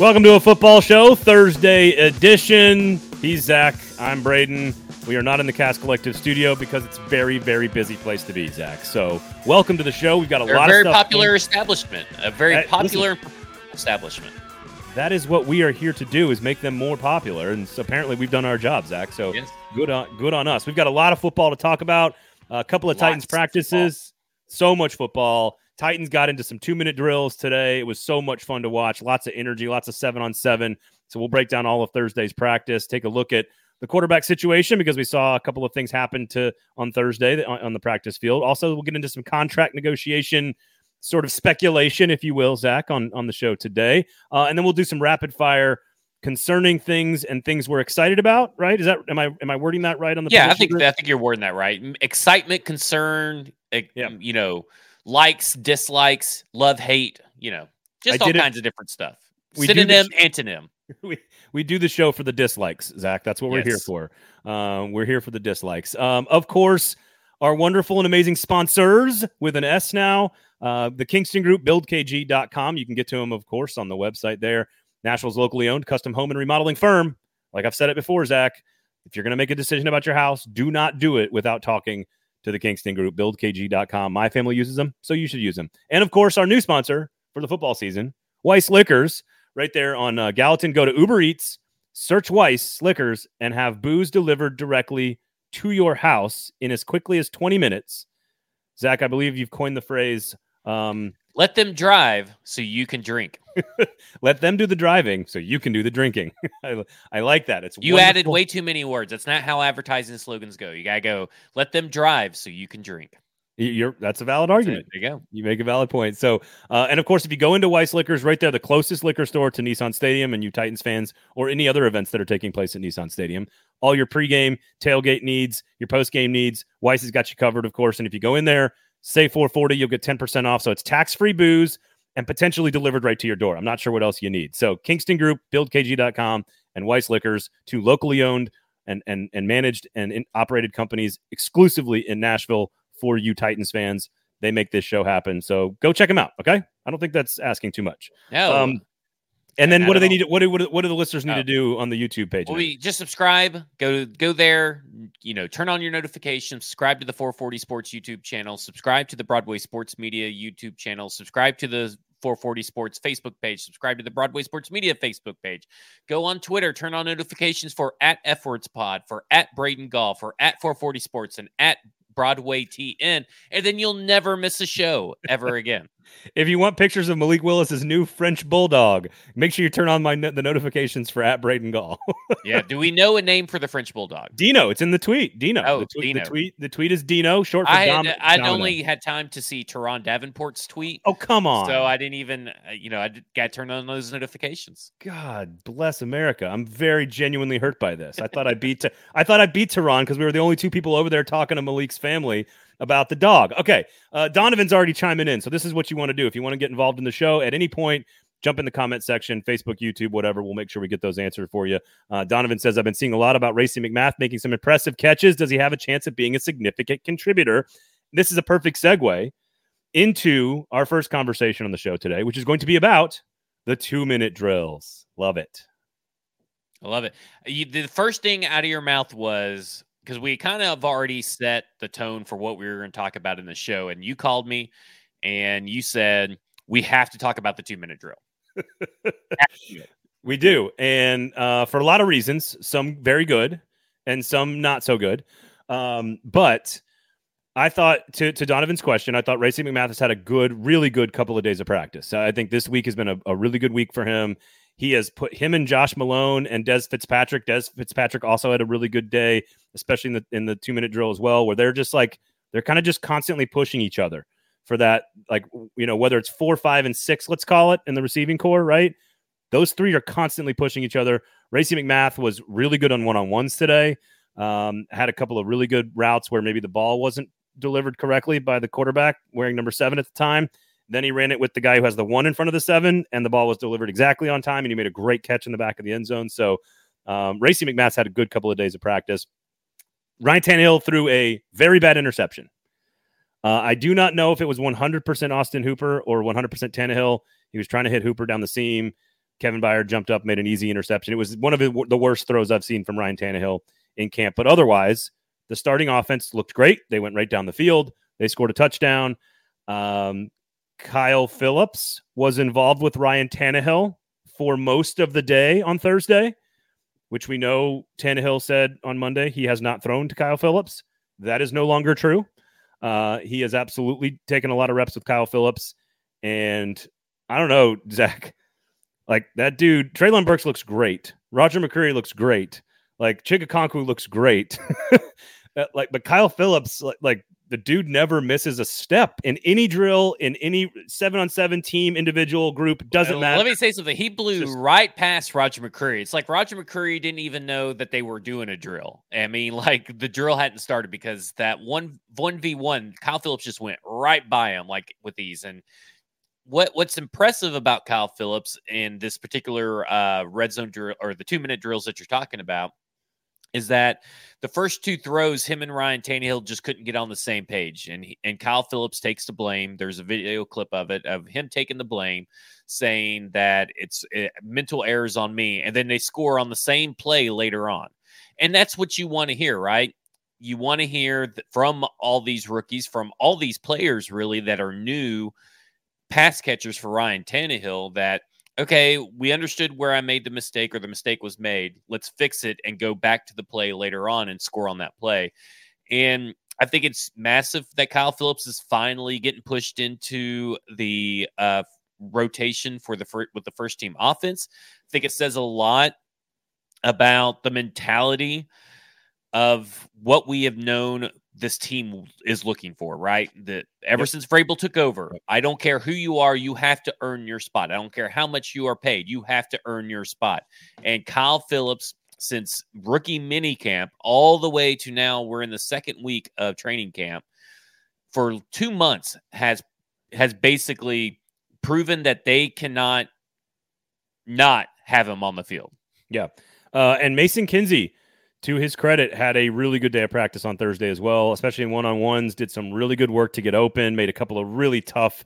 Welcome to a football show, Thursday edition. He's Zach. I'm Braden. We are not in the Cast Collective studio because it's a very, very busy place to be, Zach. So, welcome to the show. We've got a They're lot a very of stuff. popular establishment. A very Uh, popular establishment. That is what we are here to do: is make them more popular. And so apparently, we've done our job, Zach. So Yes. good on good on us. We've got a lot of football to talk about. a couple of Lots Titans of practices. So much football. Titans got into some two minute drills today. It was so much fun to watch. Lots of energy. Lots of seven on seven. So we'll break down all of Thursday's practice. Take a look at the quarterback situation because we saw a couple of things happen to on Thursday on, on the practice field. Also, we'll get into some contract negotiation sort of speculation, if you will, Zach, on on the show today, uh, and then we'll do some rapid fire concerning things and things we're excited about. Right? Is that am I am I wording that right on the Yeah, I think group? I think you're wording that right. Excitement, concern, Yeah. you know, likes, dislikes, love, hate, you know, just I all did it- kinds of different stuff. We Synonym, this- antonym. we we do the show for the dislikes, Zach. That's what we're here for. Um, we're here for the dislikes. Um, of course, our wonderful and amazing sponsors with an S now. Uh, the Kingston Group, buildkg.com. You can get to them, of course, on the website there. Nashville's locally owned custom home and remodeling firm. Like I've said it before, Zach, if you're going to make a decision about your house, do not do it without talking to the Kingston Group, buildkg.com. My family uses them, so you should use them. And of course, our new sponsor for the football season, Weiss Liquors, right there on uh, Gallatin. Go to Uber Eats, search Weiss Liquors, and have booze delivered directly to your house in as quickly as 20 minutes. Zach, I believe you've coined the phrase um, Let them drive so you can drink. let them do the driving so you can do the drinking. I, I like that. It's You added way too many words. That's not how advertising slogans go. You gotta go. Let them drive so you can drink. You're, that's a valid argument. There you go. You make a valid point. So, uh, and of course, if you go into Weiss Liquors, right there, the closest liquor store to Nissan Stadium, and you Titans fans or any other events that are taking place at Nissan Stadium, all your pregame, tailgate needs, your postgame needs, Weiss has got you covered, of course. And if you go in there, say 440, you'll get 10% off. So it's tax free booze and potentially delivered right to your door. I'm not sure what else you need. So Kingston Group, buildkg.com, and Weiss Liquors, two locally owned and and and managed and in, operated companies exclusively in Nashville for you Titans fans they make this show happen. So go check them out. Okay. I don't think that's asking too much. No. Um, and then Not what do they all. need? To, what do what do, the listeners need Oh. to do on the YouTube page? Well, we just subscribe. Go go there. You know, turn on your notifications. Subscribe to the 440 Sports YouTube channel. Subscribe to the Broadway Sports Media YouTube channel. Subscribe to the 440 Sports Facebook page. Subscribe to the Broadway Sports Media Facebook page. Go on Twitter. Turn on notifications for at F Words Pod, for at Braden Gall, for at 440 Sports, and at Broadway TN, and then you'll never miss a show ever again. if you want pictures of Malik Willis's new French bulldog, make sure you turn on my the notifications for at Braden Gall. yeah. Do we know a name for the French Bulldog? Dino, it's in the tweet. Dino. Oh, the, tweet, Dino. the tweet. The tweet is Dino, short for I Dom. I'd Domino. only had time to see Turron Davenport's tweet. Oh come on! So I didn't even, uh, you know, I got turned on those notifications. God bless America. I'm very genuinely hurt by this. I thought I beat. I thought I beat Turron because we were the only two people over there talking to Malik's family about the dog. Okay, uh, Donovan's already chiming in, so this is what you want to do if you want to get involved in the show at any point. Jump in the comment section, Facebook, YouTube, whatever. We'll make sure we get those answered for you. Uh, Donovan says, I've been seeing a lot about Racey McMath making some impressive catches. Does he have a chance of being a significant contributor? This is a perfect segue into our first conversation on the show today, which is going to be about the two minute drills. Love it. I love it. You, the first thing out of your mouth was because we kind of already set the tone for what we were going to talk about in the show, and you called me and you said we have to talk about the two minute drill. We do. And uh, for a lot of reasons, some very good and some not so good. Um, but I thought to, to Donovan's question, I thought Racey McMath has had a good, really good couple of days of practice. I think this week has been a, a really good week for him. He has put him and Josh Malone and Dez Fitzpatrick. Dez Fitzpatrick also had a really good day, especially in the in the two minute drill as well, where they're just like they're kind of just constantly pushing each other for that, like you know, whether it's four, five, and six, let's call it in the receiving corps, right? Those three are constantly pushing each other. Racey McMath was really good on one on ones today. Um, had a couple of really good routes where maybe the ball wasn't delivered correctly by the quarterback wearing number seven at the time. Then he ran it with the guy who has the one in front of the seven, and the ball was delivered exactly on time, and he made a great catch in the back of the end zone. So, um, Racey McMath's had a good couple of days of practice. Ryan Tannehill threw a very bad interception. Uh, I do not know if it was 100% Austin Hooper or 100% Tannehill. He was trying to hit Hooper down the seam. Kevin Byard jumped up, made an easy interception. It was one of the worst throws I've seen from Ryan Tannehill in camp. But otherwise, the starting offense looked great. They went right down the field. They scored a touchdown. Um, Kyle Phillips was involved with Ryan Tannehill for most of the day on Thursday, which we know Tannehill said on Monday he has not thrown to Kyle Phillips. That is no longer true. Uh, he has absolutely taken a lot of reps with Kyle Phillips. And I don't know, Zach, like that dude, Treylon Burks looks great. Roger McCreary looks great. Like Chig Okonkwo looks great. Uh, like, but Kyle Phillips, like, like the dude never misses a step in any drill, in any seven on seven team, individual group. Doesn't matter. Let me say something. He blew just, right past Roger McCreary. It's like Roger McCreary didn't even know that they were doing a drill. I mean, like the drill hadn't started because that one one v one, Kyle Phillips just went right by him, like with these. And what what's impressive about Kyle Phillips in this particular uh, red zone drill or the two minute drills that you're talking about is that the first two throws, him and Ryan Tannehill just couldn't get on the same page, and he, and Kyle Phillips takes the blame. There's a video clip of it of him taking the blame, saying that it's it, eh, mental errors on me, and then they score on the same play later on, and that's what you want to hear, right? You want to hear from all these rookies, from all these players, really that are new pass catchers for Ryan Tannehill that okay, we understood where I made the mistake or the mistake was made. Let's fix it and go back to the play later on and score on that play. And I think it's massive that Kyle Phillips is finally getting pushed into the uh, rotation for the fir- with the first team offense. I think it says a lot about the mentality of what we have known this team is looking for, right? That ever yep. since Vrabel took over, I don't care who you are, you have to earn your spot. I don't care how much you are paid, you have to earn your spot. And Kyle Phillips, since rookie mini camp all the way to now, we're in the second week of training camp for two months, has has basically proven that they cannot not have him on the field. Yeah. Uh, and Mason Kinsey to his credit, had a really good day of practice on Thursday as well, especially in one on ones. Did some really good work to get open, made a couple of really tough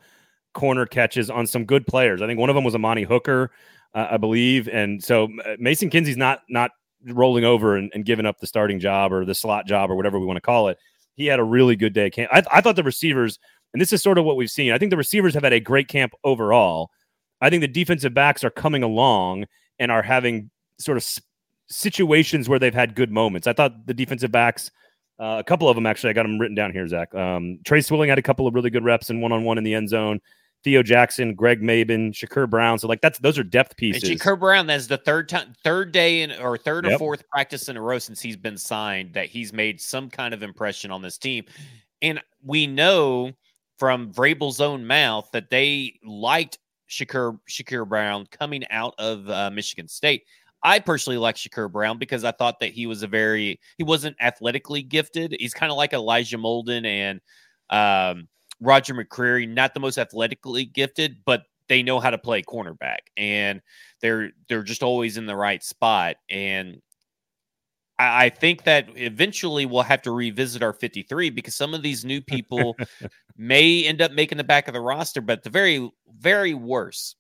corner catches on some good players. I think one of them was Amani Hooker, uh, I believe. And so uh, Mason Kinsey's not not rolling over and, and, giving up the starting job or the slot job or whatever we want to call it. He had a really good day. I, I thought the receivers, and this is sort of what we've seen. I think the receivers have had a great camp overall. I think the defensive backs are coming along and are having sort of situations where they've had good moments. I thought the defensive backs, uh, a couple of them actually, I got them written down here, Zach. Um, Tre Swilling had a couple of really good reps and one on one in the end zone. Theo Jackson, Greg Mabin, Shakur Brown. So like that's those are depth pieces. And Shakur Brown, that's the third time, third day in or third yep. or fourth practice in a row since he's been signed that he's made some kind of impression on this team. And we know from Vrabel's own mouth that they liked Shakur Shakur Brown coming out of uh, Michigan State. I personally like Shakur Brown because I thought that he was a very he wasn't athletically gifted. He's kind of like Elijah Molden and um, Roger McCreary, not the most athletically gifted, but they know how to play cornerback and they're they're just always in the right spot. And I, I think that eventually we'll have to revisit our 53 because some of these new people may end up making the back of the roster, but the very, very worst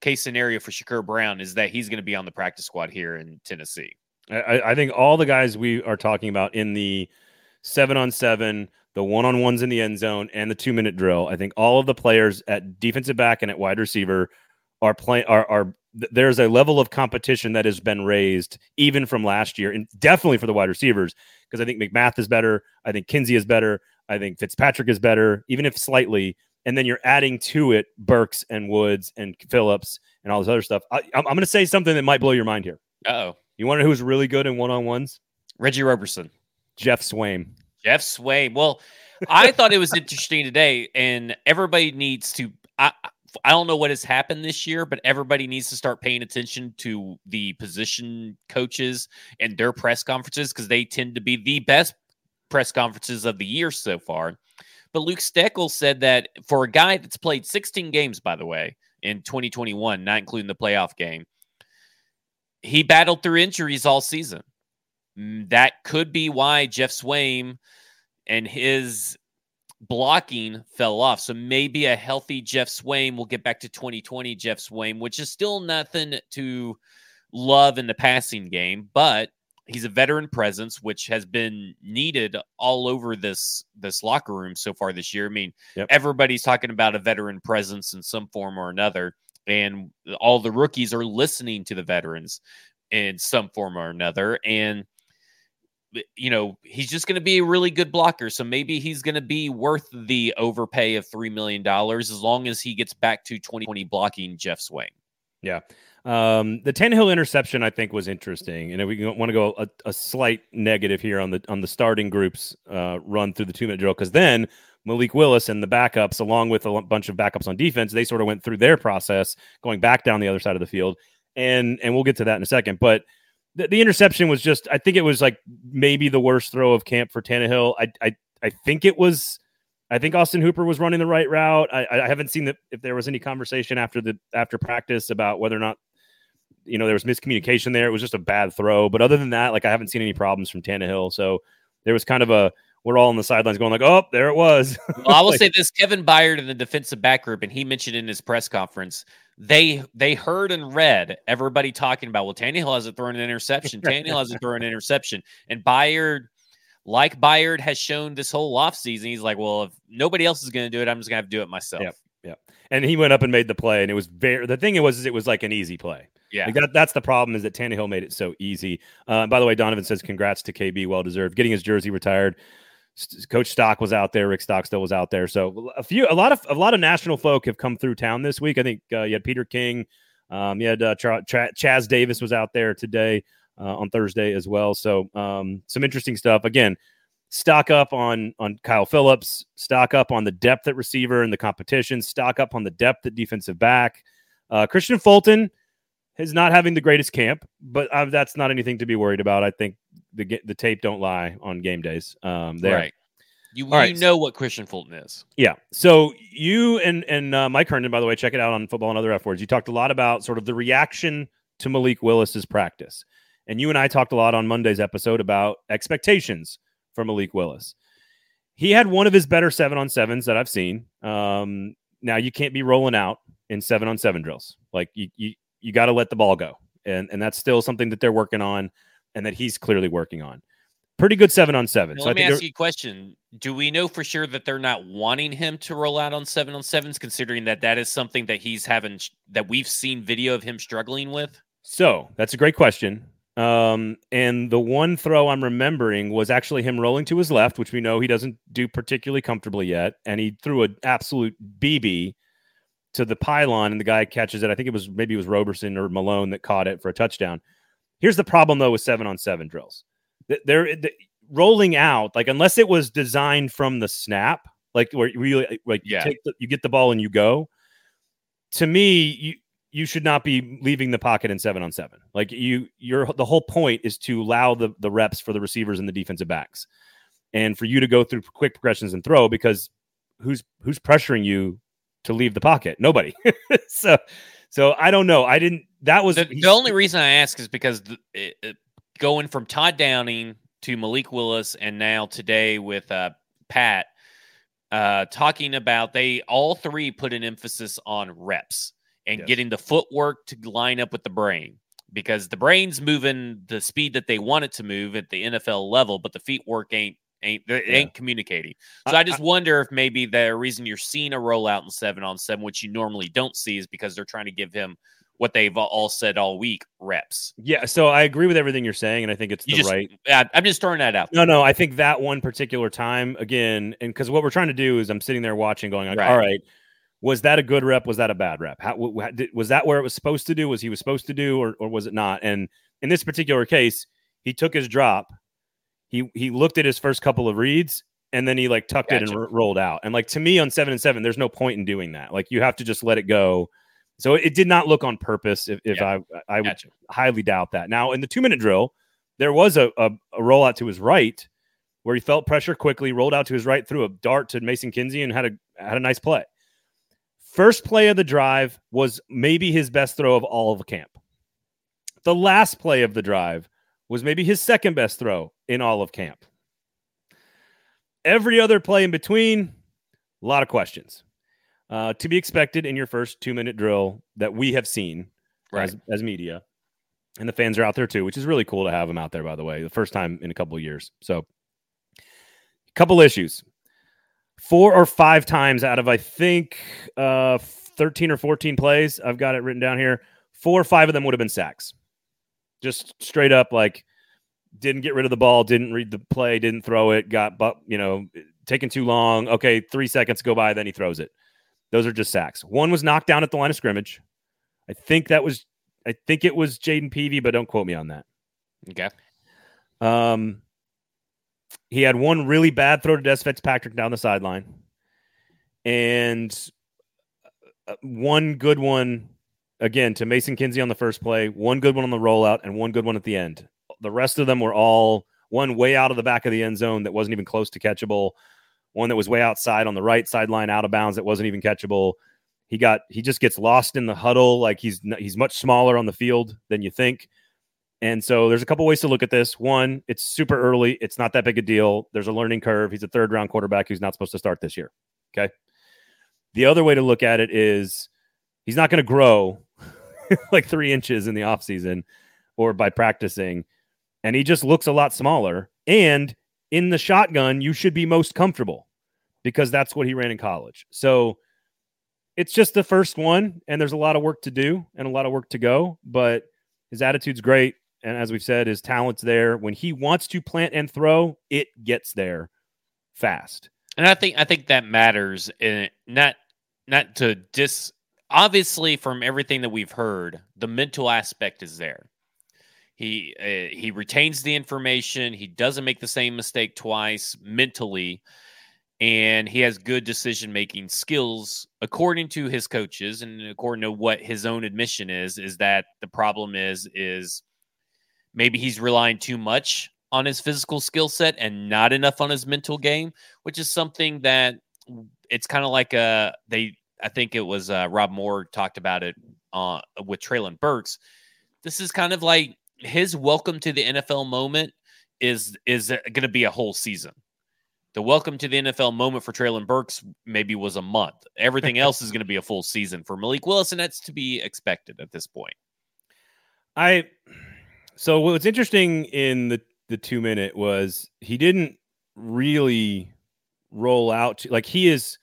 case scenario for Shakur Brown is that he's going to be on the practice squad here in Tennessee. I, I, think all the guys we are talking about in the seven on seven, the one on ones in the end zone, and the two minute drill, I think all of the players at defensive back and at wide receiver are playing are are there's a level of competition that has been raised even from last year, and definitely for the wide receivers because I think McMath is better, I think Kinsey is better, I think Fitzpatrick is better, even if slightly and then you're adding to it Burks and Woods and Phillips and all this other stuff. I, am going to say something that might blow your mind here. oh. You want to know who's really good in one on ones? Reggie Roberson. Geoff Swaim. Geoff Swaim. Well, I thought it was interesting today, and everybody needs to. I, I don't know what has happened this year, but everybody needs to start paying attention to the position coaches and their press conferences because they tend to be the best press conferences of the year so far. But Luke Steckel said that for a guy that's played 16 games, by the way, in 2021, not including the playoff game, he battled through injuries all season. Mm, that could be why Geoff Swaim and his blocking fell off. So maybe a healthy Geoff Swaim will get back to 2020 Geoff Swaim, which is still nothing to love in the passing game, but he's a veteran presence, which has been needed all over this this locker room so far this year. I mean, yep. everybody's talking about a veteran presence in some form or another, and all the rookies are listening to the veterans in some form or another. And you know, he's just going to be a really good blocker. So maybe he's going to be worth the overpay of $3 million as long as he gets back to 2020 blocking Geoff Swaim. Yeah. Um, the Tannehill interception, I think, was interesting, and we want to go a, a, slight negative here on the on the starting groups uh, run through the two minute drill because then Malik Willis and the backups, along with a bunch of backups on defense, they sort of went through their process going back down the other side of the field, and and we'll get to that in a second. But the, the interception was just, I think it was like maybe the worst throw of camp for Tannehill. I I I think it was I think Austin Hooper was running the right route. I, I haven't seen that if there was any conversation after the after practice about whether or not you know there was miscommunication there. It was just a bad throw, but other than that, like I haven't seen any problems from Tannehill. So there was kind of a we're all on the sidelines going like, oh, there it was. well, I will like, say this: Kevin Byard in the defensive back group, and he mentioned in his press conference they they heard and read everybody talking about well, Tannehill hasn't thrown an interception. Tannehill hasn't thrown an interception, and Byard like Byard has shown this whole offseason, he's like, well, if nobody else is going to do it, I'm just going to have to do it myself. Yeah. Yeah. And he went up and made the play, and it was very, the thing it was, is it was like an easy play. Yeah. Like that, that's the problem is that Tannehill made it so easy. Uh, by the way, Donovan says, congrats to KB. Well deserved. Getting his jersey retired. Coach Stock was out there. Rick Stockstill was out there. So a few, a lot of, a lot of national folk have come through town this week. I think uh, you had Peter King. Um, you had uh, Ch- Ch- Chaz Davis was out there today uh, on Thursday as well. So um, some interesting stuff. Again, stock up on on Kyle Phillips, stock up on the depth at receiver and the competition, stock up on the depth at defensive back. Uh, Kristian Fulton is not having the greatest camp, but uh, that's not anything to be worried about. I think the the tape don't lie on game days. Um, there. Right. You, you right. know what Kristian Fulton is. Yeah. So you and and uh, Mike Herndon, by the way, check it out on Football and Other F Words. You talked a lot about sort of the reaction to Malik Willis's practice, and you and I talked a lot on Monday's episode about expectations for Malik Willis. He had one of his better seven on sevens that I've seen. Um, now you can't be rolling out in seven on seven drills. Like you, you, you got to let the ball go, and and that's still something that they're working on, and that he's clearly working on. Pretty good seven on seven. Now, so let me ask you a question: Do we know for sure that they're not wanting him to roll out on seven on sevens, considering that that is something that he's having that we've seen video of him struggling with? So that's a great question. Um, and the one throw I'm remembering was actually him rolling to his left, which we know he doesn't do particularly comfortably yet. And he threw an absolute BB to the pylon, and the guy catches it. I think it was maybe it was Roberson or Malone that caught it for a touchdown. Here's the problem though with seven on seven drills. They're, they're rolling out like unless it was designed from the snap, like where you like yeah. you, the, you get the ball and you go. To me, you you should not be leaving the pocket in seven on seven. Like you, your the whole point is to allow the the reps for the receivers and the defensive backs, and for you to go through quick progressions and throw because who's who's pressuring you to leave the pocket? Nobody. so, so I don't know. I didn't. That was the, the only reason I ask is because the, it, it, going from Todd Downing to Malik Willis and now today with uh, Pat, uh, talking about they all three put an emphasis on reps and yes. getting the footwork to line up with the brain because the brain's moving the speed that they want it to move at the NFL level, but the feet work ain't ain't yeah. ain't communicating. So I, I just I, wonder if maybe the reason you're seeing a rollout in seven on seven, which you normally don't see, is because they're trying to give him what they've all said all week reps. Yeah, so I agree with everything you're saying, and I think it's you the just, right. I'm just throwing that out. No, no, I think that one particular time again, and because what we're trying to do is I'm sitting there watching, going, like, right. all right, was that a good rep? Was that a bad rep? How, was that where it was supposed to do? Was he was supposed to do, or, or was it not? And in this particular case, he took his drop. He he looked at his first couple of reads, and then he like tucked gotcha. it and r- rolled out. And like to me, on seven and seven, there's no point in doing that. Like you have to just let it go. So it did not look on purpose. If, if yeah. I I gotcha. would highly doubt that. Now in the two minute drill, there was a, a a rollout to his right where he felt pressure quickly, rolled out to his right, threw a dart to Mason Kinsey, and had a had a nice play. First play of the drive was maybe his best throw of all of camp. The last play of the drive was maybe his second best throw in all of camp. Every other play in between, A lot of questions. Uh, to be expected in your first two minute drill that we have seen Right. as, as media. And the fans are out there too, which is really cool to have them out there, by the way. The first time in a couple of years. So, a couple issues. Four or five times out of, I think, uh, 13 or 14 plays, I've got it written down here. Four or five of them would have been sacks. Just straight up, like, didn't get rid of the ball, didn't read the play, didn't throw it, got, but, you know, taking too long. Okay, three seconds go by, then he throws it. Those are just sacks. One was knocked down at the line of scrimmage. I think that was I think it was Jayden Peevy, but don't quote me on that. Okay. Um, he had one really bad throw to Dez Fitzpatrick down the sideline, and uh, one good one again to Mason Kinsey on the first play, one good one on the rollout, and one good one at the end. The rest of them were all one way out of the back of the end zone that wasn't even close to catchable, one that was way outside on the right sideline out of bounds that wasn't even catchable. He got he just gets lost in the huddle like he's he's much smaller on the field than you think. And so there's a couple ways to look at this. One, it's super early. It's not that big a deal. There's a learning curve. He's a third round quarterback who's not supposed to start this year. Okay. The other way to look at it is he's not going to grow like three inches in the offseason or by practicing. And he just looks a lot smaller. And in the shotgun, you should be most comfortable because that's what he ran in college. So it's just the first one, and there's a lot of work to do and a lot of work to go. But his attitude's great. And as we've said, his talent's there. When he wants to plant and throw, it gets there fast. And I think I think that matters not not to dis obviously from everything that we've heard, the mental aspect is there. He uh, he retains the information, he doesn't make the same mistake twice mentally and he has good decision making skills according to his coaches and according to what his own admission is is that the problem is is maybe he's relying too much on his physical skill set and not enough on his mental game which is something that it's kind of like a they i think it was uh, rob moore talked about it uh, with treylon burks this is kind of like his welcome to the nfl moment is is going to be a whole season the welcome to the NFL moment for Treylon Burks maybe was a month. Everything else is going to be a full season for Malik Willis, and that's to be expected at this point. I so what's interesting in the the two minute was he didn't really roll out to, like he is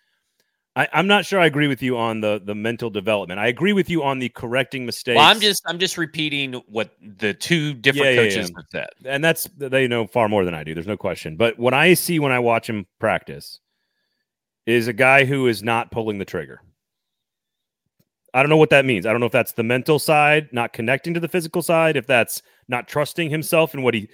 I, I'm not sure I agree with you on the the mental development. I agree with you on the correcting mistakes. Well, I'm just I'm just repeating what the two different Yeah, yeah, coaches yeah. have said. and that's they know far more than I do. There's no question. But what I see when I watch him practice is a guy who is not pulling the trigger. I don't know what that means. I don't know if that's the mental side, not connecting to the physical side, if that's not trusting himself in what he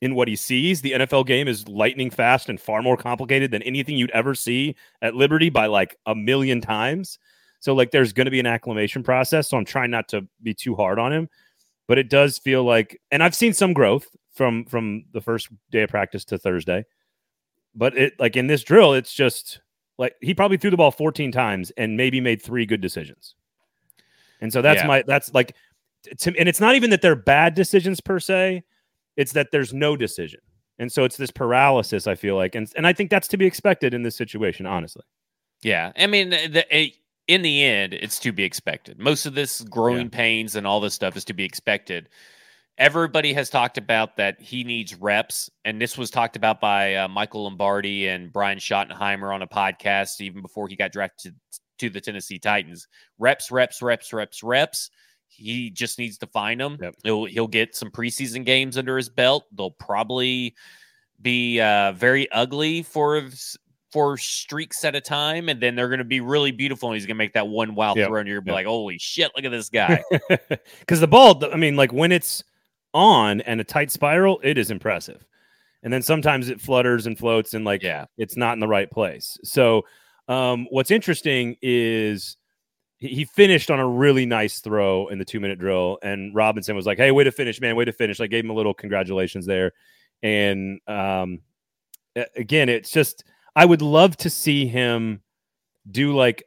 in what he sees. The NFL game is lightning fast and far more complicated than anything you'd ever see at Liberty by like a million times. So like there's going to be an acclimation process. So I'm trying not to be too hard on him, but it does feel like, and I've seen some growth from from the first day of practice to Thursday. But it like in this drill, it's just like he probably threw the ball 14 times and maybe made three good decisions. And so that's Yeah. my that's like to, and it's not even that they're bad decisions per se, it's that there's no decision. And so it's this paralysis I feel like and and I think that's to be expected in this situation, honestly. Yeah, I mean, the, it, in the end, it's to be expected. Most of this growing pains and all this stuff is to be expected. Everybody has talked about that he needs reps, and this was talked about by uh, Michael Lombardi and Brian Schottenheimer on a podcast even before he got drafted to the Tennessee Titans. Reps, reps, reps, reps, reps. He just needs to find them. Yep. He'll he'll get some preseason games under his belt. They'll probably be uh, very ugly for for streaks at a time, and then they're going to be really beautiful. And he's going to make that one wild Yep. throw, and you're going to be Yep. like, "Holy shit! Look at this guy!" Because the ball, I mean, like when it's on and a tight spiral, it is impressive. And then sometimes it flutters and floats and like yeah, it's not in the right place. So, um, what's interesting is he he finished on a really nice throw in the two minute drill, and Robinson was like, "Hey, way to finish, man! Way to finish!" Like gave him a little congratulations there. And um, again, it's just I would love to see him do like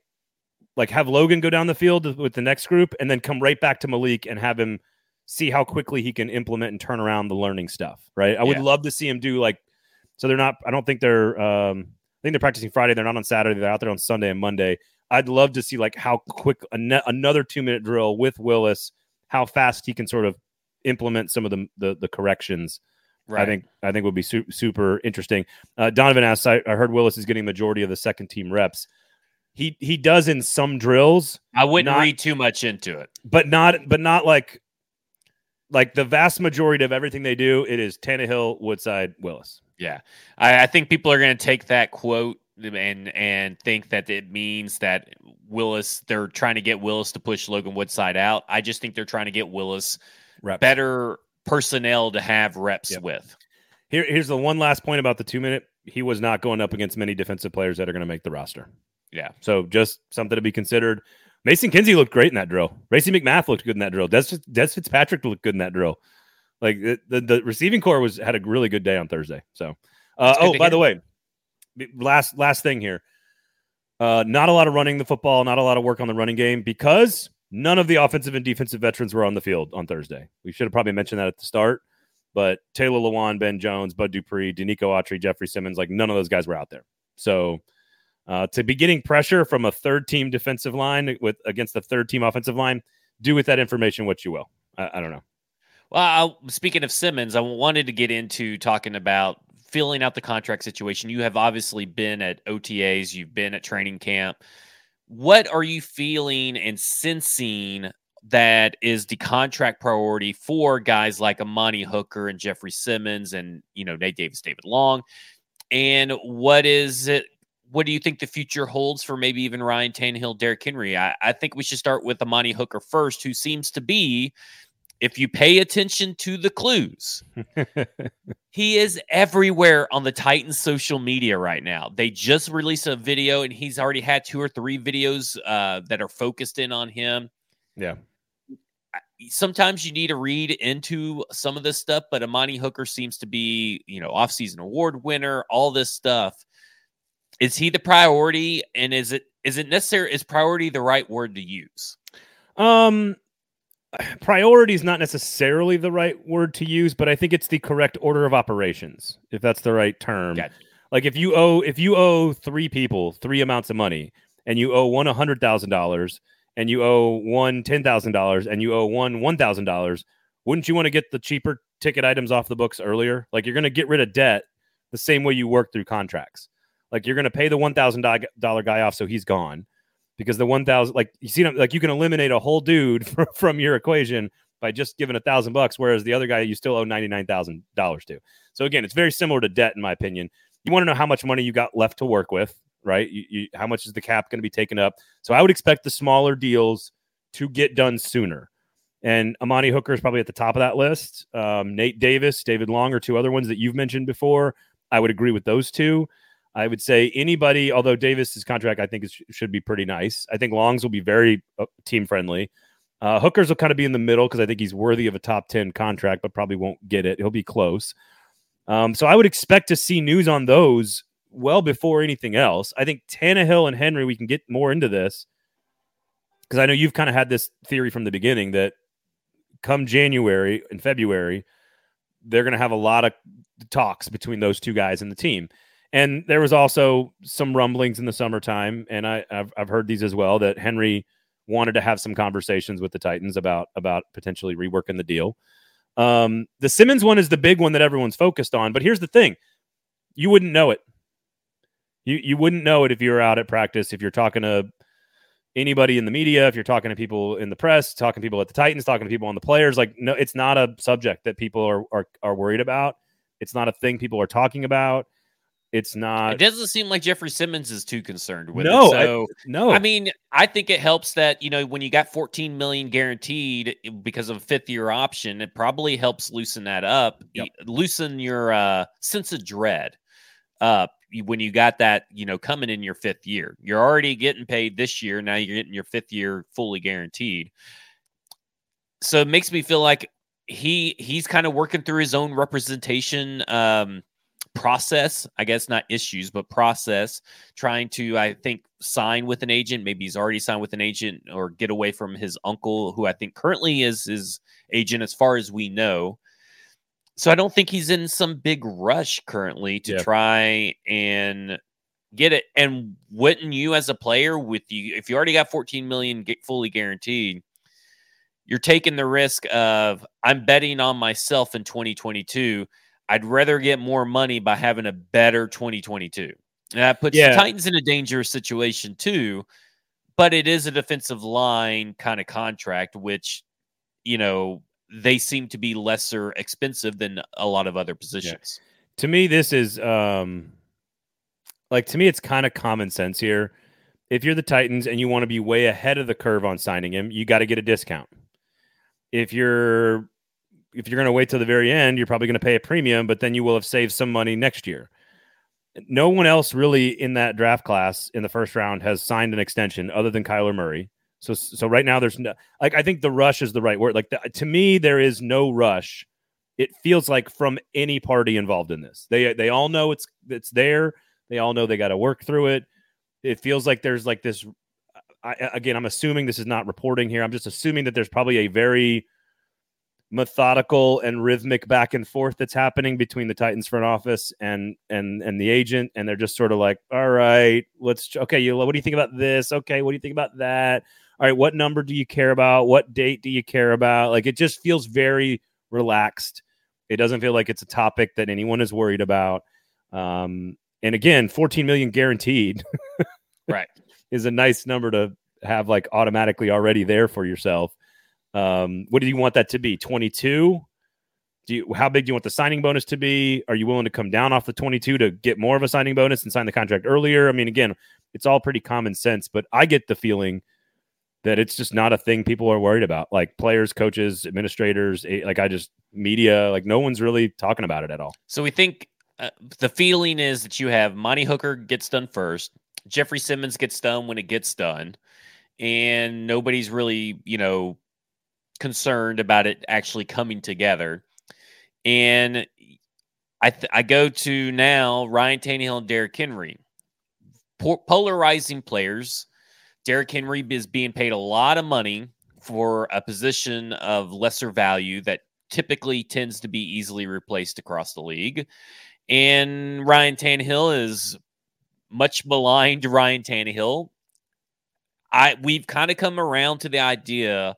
like have Logan go down the field with the next group, and then come right back to Malik and have him see how quickly he can implement and turn around the learning stuff. Right? I would love to see him do like so they're not. I don't think they're. Um, I think they're practicing Friday. They're not on Saturday. They're out there on Sunday and Monday. I'd love to see like how quick an- another two minute drill with Willis, how fast he can sort of implement some of the the, the corrections. Right. I think I think would be su- super interesting. Uh, Donovan asks, I, I heard Willis is getting majority of the second team reps. He he does in some drills. I wouldn't not, read too much into it, but not but not like like the vast majority of everything they do. It is Tannehill, Woodside, Willis. Yeah, I, I think people are going to take that quote and and think that it means that Willis they're trying to get Willis to push Logan Woodside out. I just think they're trying to get Willis reps. better personnel to have reps yep. with. Here, here's the one last point about the two minute. He was not going up against many defensive players that are going to make the roster. Yeah. So just something to be considered. Mason Kinsey looked great in that drill. Racey McMath looked good in that drill. Dez, Dez Fitzpatrick looked good in that drill. Like the, the, the receiving corps was had a really good day on Thursday. So, uh, oh, by hear. the way, last last thing here. Uh, not a lot of running the football, not a lot of work on the running game because none of the offensive and defensive veterans were on the field on Thursday. We should have probably mentioned that at the start, but Taylor Lewan, Ben Jones, Bud Dupree, Denico Autry, Jeffrey Simmons, like none of those guys were out there. So uh, to be getting pressure from a third team defensive line with against the third team offensive line, do with that information what you will. I, I don't know. Well, I, speaking of Simmons, I wanted to get into talking about filling out the contract situation. You have obviously been at OTAs, you've been at training camp. What are you feeling and sensing that is the contract priority for guys like Amani Hooker and Jeffrey Simmons and you know Nate Davis, David Long? And what is it? What do you think the future holds for maybe even Ryan Tannehill, Derrick Henry? I, I think we should start with Amani Hooker first, who seems to be if you pay attention to the clues, he is everywhere on the Titans social media right now. They just released a video and he's already had two or three videos uh, that are focused in on him. Yeah. Sometimes you need to read into some of this stuff, but Amani Hooker seems to be, you know, offseason award winner, all this stuff. Is he the priority? And is it is it necessary? Is priority the right word to use? Um, priority is not necessarily the right word to use, but I think it's the correct order of operations, if that's the right term. Gotcha. Like if you owe if you owe three people three amounts of money, and you owe one a hundred thousand dollars, and you owe one ten thousand dollars, and you owe one one thousand dollars, wouldn't you want to get the cheaper ticket items off the books earlier? Like you're going to get rid of debt the same way you work through contracts. Like you're going to pay the one thousand dollar guy off, so he's gone because the 1000 like you see them, like you can eliminate a whole dude from, from your equation by just giving a thousand bucks whereas the other guy you still owe $99000 to. So again it's very similar to debt in my opinion. You want to know how much money you got left to work with right? You, you, how much is the cap going to be taken up? So i would expect the smaller deals to get done sooner. And amani hooker is probably at the top of that list. Um, nate davis david long or two other ones that you've mentioned before i would agree with those two I would say anybody, although Davis's contract I think is, should be pretty nice. I think Longs will be very uh, team friendly. Uh, Hookers will kind of be in the middle because I think he's worthy of a top 10 contract, but probably won't get it. He'll be close. Um, so I would expect to see news on those well before anything else. I think Tannehill and Henry, we can get more into this because I know you've kind of had this theory from the beginning that come January and February, they're going to have a lot of talks between those two guys and the team. And there was also some rumblings in the summertime, and I, have I've heard these as well that Henry wanted to have some conversations with the Titans about about potentially reworking the deal. Um, the Simmons one is the big one that everyone's focused on, but here's the thing: you wouldn't know it. You you wouldn't know it if you were out at practice. If you're talking to anybody in the media, if you're talking to people in the press, talking to people at the Titans, talking to people on the players, like no, it's not a subject that people are are, are worried about. It's not a thing people are talking about. It's not. It doesn't seem like Jeffrey Simmons is too concerned with no, it. So, I, no, I mean, I think it helps that you know when you got 14 million guaranteed eh, because of a fifth year option, it probably helps loosen that up, yep. loosen your uh, sense of dread up when you got that you know coming in your fifth year. You're already getting paid this year. Now you're getting your fifth year fully guaranteed. So it makes me feel like he he's kind of working through his own representation. Um, process, I guess not issues, but process, trying to, I think, sign with an agent. Maybe he's already signed with an agent or get away from his uncle, who I think currently is his agent as far as we know. So I don't think he's in some big rush currently to yeah. try and get it. And wouldn't you, as a player, with you, if you already got 14 million fully guaranteed, you're taking the risk of I'm betting on myself in 2022. I'd rather get more money by having a better 2022. And that puts yeah. the Titans in a dangerous situation too. But it is a defensive line kind of contract, which, you know, they seem to be lesser expensive than a lot of other positions. Yeah. To me, this is um like to me, it's kind of common sense here. If you're the Titans and you want to be way ahead of the curve on signing him, you got to get a discount. If you're if you're going to wait till the very end, you're probably going to pay a premium, but then you will have saved some money next year. No one else really in that draft class in the first round has signed an extension other than Kyler Murray. So so right now there's no like I think the rush is the right word. Like the, to me there is no rush. It feels like from any party involved in this. They they all know it's it's there. They all know they got to work through it. It feels like there's like this. I, again, I'm assuming this is not reporting here. I'm just assuming that there's probably a very methodical and rhythmic back and forth that's happening between the Titans front office and and and the agent, and they're just sort of like, all right, let's okay, you what do you think about this? Okay, what do you think about that? All right, what number do you care about? What date do you care about? Like it just feels very relaxed. It doesn't feel like it's a topic that anyone is worried about. Um, and again, 14 million guaranteed. right. Is a nice number to have like automatically already there for yourself. Um, what do you want that to be? 22? Do you how big do you want the signing bonus to be? Are you willing to come down off the 22 to get more of a signing bonus and sign the contract earlier? I mean, again, it's all pretty common sense, but I get the feeling that it's just not a thing people are worried about. Like players, coaches, administrators, like I just media, like no one's really talking about it at all. So we think uh, the feeling is that you have Amani Hooker gets done first, Jeffrey Simmons gets done when it gets done, and nobody's really, you know, concerned about it actually coming together. And I th- I go to now Ryan Tannehill and Derrick Henry, polarizing players. Derrick Henry is being paid a lot of money for a position of lesser value that typically tends to be easily replaced across the league. And Ryan Tannehill is much maligned Ryan Tannehill. I we've kind of come around to the idea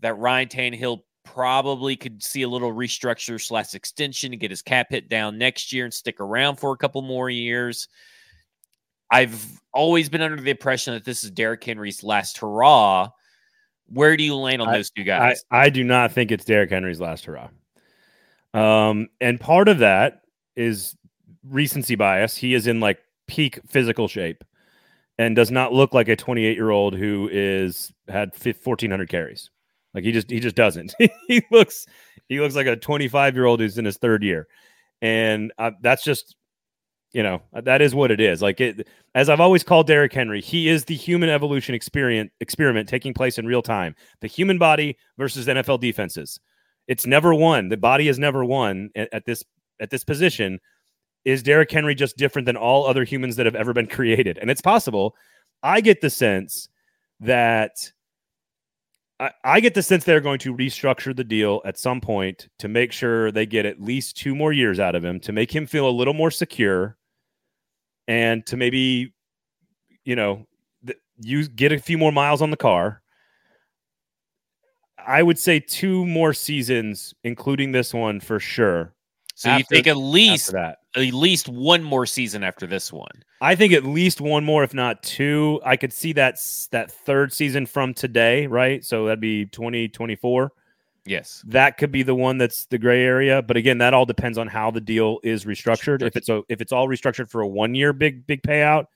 that Ryan Tannehill probably could see a little restructure slash extension to get his cap hit down next year and stick around for a couple more years. I've always been under the impression that this is Derrick Henry's last hurrah. Where do you land on I, those two guys? I, I do not think it's Derrick Henry's last hurrah. Um, and part of that is recency bias. He is in like peak physical shape and does not look like a 28 year old who is had 1400 carries. Like he just he just doesn't. he looks he looks like a 25 year old who's in his third year, and that's just you know that is what it is. Like it as I've always called Derrick Henry, he is the human evolution experiment experiment taking place in real time. The human body versus NFL defenses. It's never won. The body has never won at, at this at this position, is Derrick Henry just different than all other humans that have ever been created? And it's possible. I get the sense that I, I, get the sense they're going to restructure the deal at some point to make sure they get at least two more years out of him to make him feel a little more secure and to maybe, you know, th- you get a few more miles on the car. I would say two more seasons, including this one for sure, so after, you think at least that. at least one more season after this one. I think at least one more, if not two. I could see that that third season from today, right? So that'd be 2024. Yes. That could be the one that's the gray area. But again, that all depends on how the deal is restructured. If it's a if it's all restructured for a one year big big payout,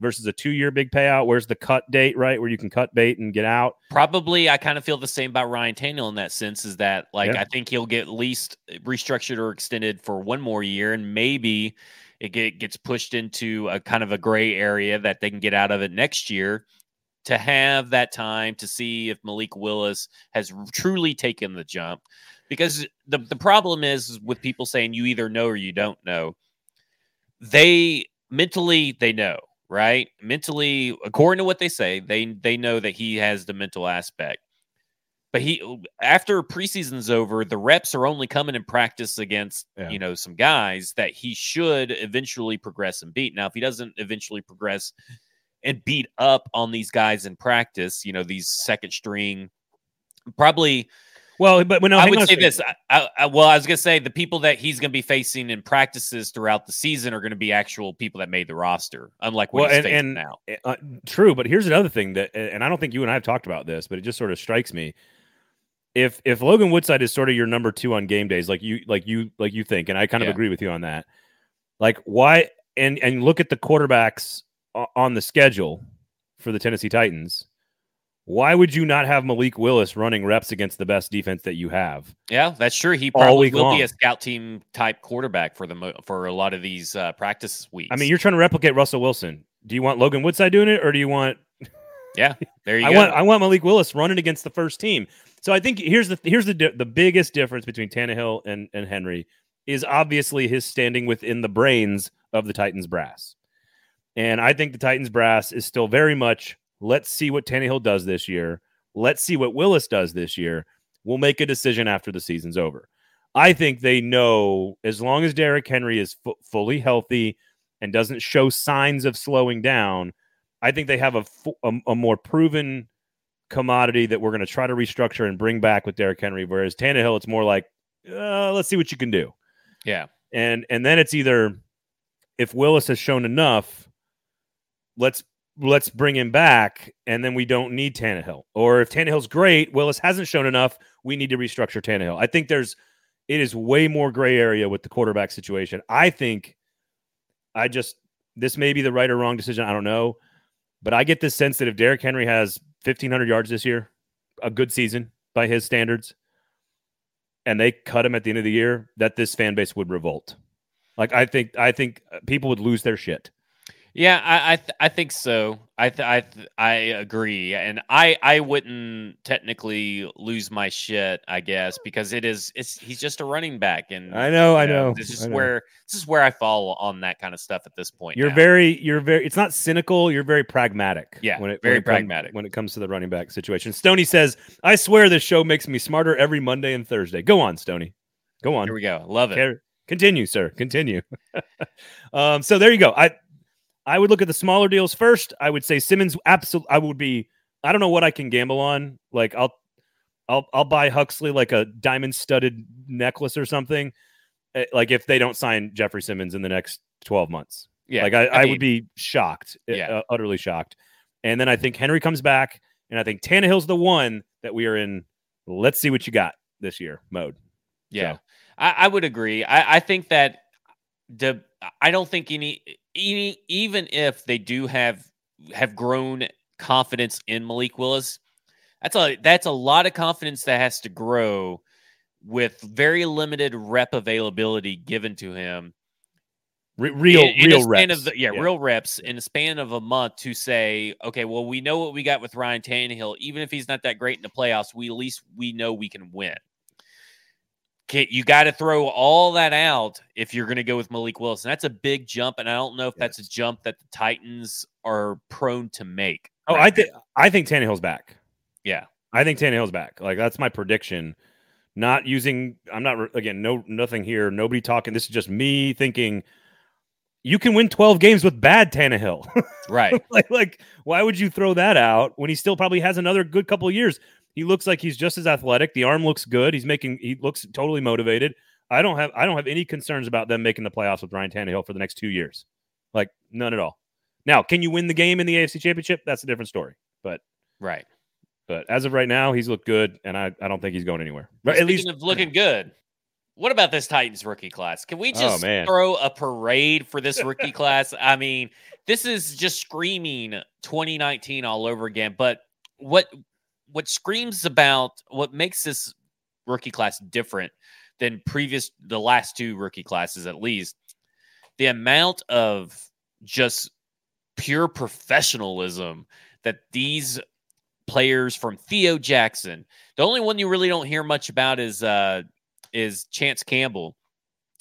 versus a two year big payout? Where's the cut date, right? Where you can cut bait and get out? Probably, I kind of feel the same about Ryan Tannehill in that sense is that, like, yeah. I think he'll get at least restructured or extended for one more year, and maybe it get, gets pushed into a kind of a gray area that they can get out of it next year to have that time to see if Malik Willis has truly taken the jump. Because the, the problem is with people saying you either know or you don't know. They mentally they know right? Mentally, according to what they say, they they know that he has the mental aspect. but he after preseason's over, the reps are only coming in practice against Yeah. you know some guys that he should eventually progress and beat. Now, if he doesn't eventually progress and beat up on these guys in practice, you know these second string, probably Well, but when no, I would say this. I, I, well, I was gonna say the people that he's gonna be facing in practices throughout the season are gonna be actual people that made the roster, unlike what Well, he's and- facing and- now. Uh, true, but here's another thing that, and I don't think you and I have talked about this, but it just sort of strikes me. If if Logan Woodside is sort of your number two on game days, like you like you like you think, and I kind of Yeah. agree with you on that. Like why? And and look at the quarterbacks on the schedule for the Tennessee Titans. Why would you not have Malik Willis running reps against the best defense that you have? Yeah, that's true. He probably will long. be a scout team type quarterback for the mo- for a lot of these uh, practice weeks. I mean, you're trying to replicate Russell Wilson. Do you want Logan Woodside doing it, or do you want yeah, there you I go. want I want Malik Willis running against the first team. So I think here's the here's the di- the biggest difference between Tannehill and and Henry is obviously his standing within the brains of the Titans brass. And I think the Titans brass is still very much let's see what Tannehill does this year. Let's see what Willis does this year. We'll make a decision after the season's over. I think they know as long as Derrick Henry is fu- fully healthy and doesn't show signs of slowing down, I think they have a, a, a more proven commodity that we're going to try to restructure and bring back with Derrick Henry. Whereas Tannehill, it's more like, uh, let's see what you can do. yeah, And and then it's either if Willis has shown enough, let's let's bring him back, and then we don't need Tannehill. Or if Tannehill's great, Willis hasn't shown enough, we need to restructure Tannehill. I think there's it is way more gray area with the quarterback situation. I think I just this may be the right or wrong decision. I don't know. But I get this sense that if Derrick Henry has 1,500 yards this year, a good season by his standards, and they cut him at the end of the year, that this fan base would revolt. Like I think, I think people would lose their shit. Yeah. I I, th- I think so. I th- I th- I agree, and I I wouldn't technically lose my shit, I guess, because it is it's he's just a running back, and I know, I you know. This is know. where this is where I fall on that kind of stuff at this point. You're now. very, you're very. It's not cynical. You're very pragmatic. Yeah, when it, very when it come- pragmatic. when it comes to the running back situation. Stony says, "I swear this show makes me smarter every Monday and Thursday." Go on, Stony. Go on. Here we go. Love it. Continue, sir. Continue. um, so there you go. I I would look at the smaller deals first. I would say Simmons. Absolutely, I would be. I don't know what I can gamble on. Like I'll, I'll, I'll buy Huxley like a diamond studded necklace or something. eh, Like if they don't sign Jeffrey Simmons in the next twelve months. Yeah, Like I, I, mean, would be shocked. eh, Yeah. uh, utterly shocked. And then I think Henry comes back, and I think Tannehill's the one that we are in. Let's see what you got this year mode. Yeah, So- I, I would agree. I, I think that the I don't think any even if they do have have grown confidence in Malik Willis, that's a that's a lot of confidence that has to grow with very limited rep availability given to him. Re- real, in, in real span reps. The, yeah, real reps in a span of a month to say, okay, well, we know what we got with Ryan Tannehill. Even if he's not that great in the playoffs, we at least we know we can win. You got to throw all that out if you're going to go with Malik Willis, and that's a big jump. And I don't know if that's a jump that the Titans are prone to make. Oh, right I think I think Tannehill's back. Yeah. I think Tannehill's back. Like that's my prediction. Not using. I'm not again. No, nothing here. Nobody talking. This is just me thinking. You can win 12 games with bad Tannehill. right. like, like, why would you throw that out when he still probably has another good couple of years? He looks like he's just as athletic. The arm looks good. He's making. He looks totally motivated. I don't have. I don't have any concerns about them making the playoffs with Ryan Tannehill for the next two years. Like none at all. Now, can you win the game in the AFC Championship? That's a different story. But Right. but as of right now, he's looked good, and I, I don't think he's going anywhere. Speaking at least of looking good, what about this Titans rookie class? Can we Oh, just man. throw a parade for this rookie class? I mean, this is just screaming 2019 all over again. But what what screams about what makes this rookie class different than previous the last two rookie classes at least the amount of just pure professionalism that these players from Theo Jackson. The only one you really don't hear much about is uh is Chance Campbell.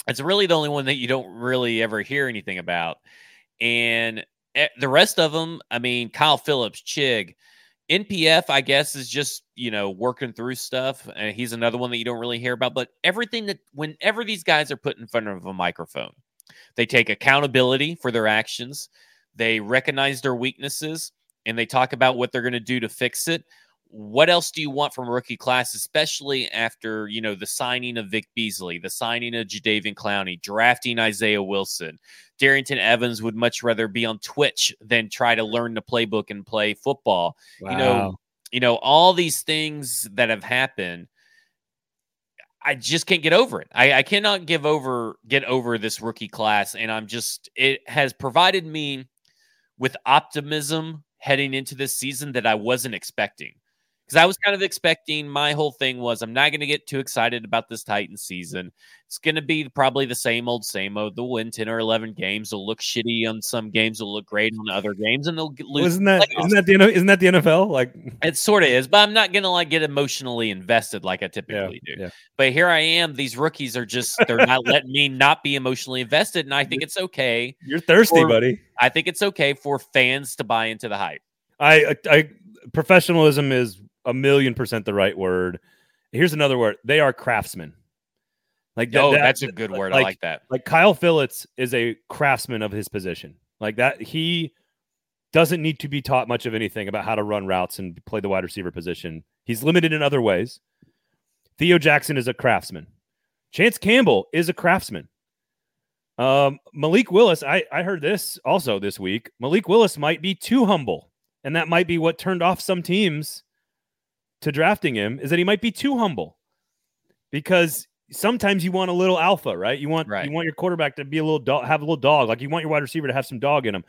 It's really the only one that you don't really ever hear anything about. And eh, the rest of them, I mean, Kyle Phillips, Chig, NPF, I guess, is just you know working through stuff, and he's another one that you don't really hear about. But everything that whenever these guys are put in front of a microphone, they take accountability for their actions, they recognize their weaknesses, and they talk about what they're going to do to fix it. What else do you want from a rookie class, especially after you know the signing of Vic Beasley, the signing of Jadeveon Clowney, drafting Isaiah Wilson? Darrynton Evans would much rather be on Twitch than try to learn the playbook and play football. Wow. You know, you know all these things that have happened. I just can't get over it. I, I cannot give over get over this rookie class, and I'm just it has provided me with optimism heading into this season that I wasn't expecting because I was kind of expecting my whole thing was I'm not going to get too excited about this Titan season. It's going to be probably the same old, same old. They'll win 10 or 11 games. They'll look shitty on some games. They'll look great on other games, and they'll lose. Well, isn't that isn't that the isn't that the NFL? Like it sort of is, but I'm not going to like get emotionally invested like I typically yeah, do. Yeah. But here I am. These rookies are just they're not letting me not be emotionally invested, and I think it's okay. You're thirsty, for, buddy. I think it's okay for fans to buy into the hype. I I professionalism is a million percent the right word. Here's another word. They are craftsmen. Like oh, that, that's a good word. Like, I like that. Like Kyle Phillips is a craftsman of his position. Like that, he doesn't need to be taught much of anything about how to run routes and play the wide receiver position. He's limited in other ways. Theo Jackson is a craftsman. Chance Campbell is a craftsman. Um, Malik Willis, I, I heard this also this week. Malik Willis might be too humble, and that might be what turned off some teams to drafting him is that he might be too humble because sometimes you want a little alpha, right? You want right. you want your quarterback to be a little dog, have a little dog, like you want your wide receiver to have some dog in him.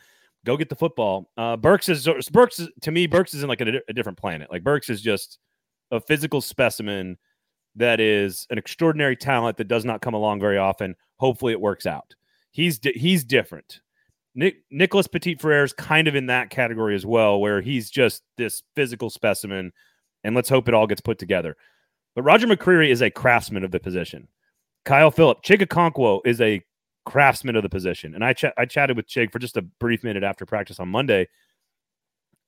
Go get the football. Uh, Burks is Burks is, to me. Burks is in like a, a different planet. Like Burks is just a physical specimen that is an extraordinary talent that does not come along very often. Hopefully, it works out. He's di- he's different. Nick Nicholas Petit Frere is kind of in that category as well, where he's just this physical specimen and let's hope it all gets put together. But Roger McCreary is a craftsman of the position. Kyle Phillip, Chig Okonkwo is a craftsman of the position. And I, ch- I chatted with Chig for just a brief minute after practice on Monday.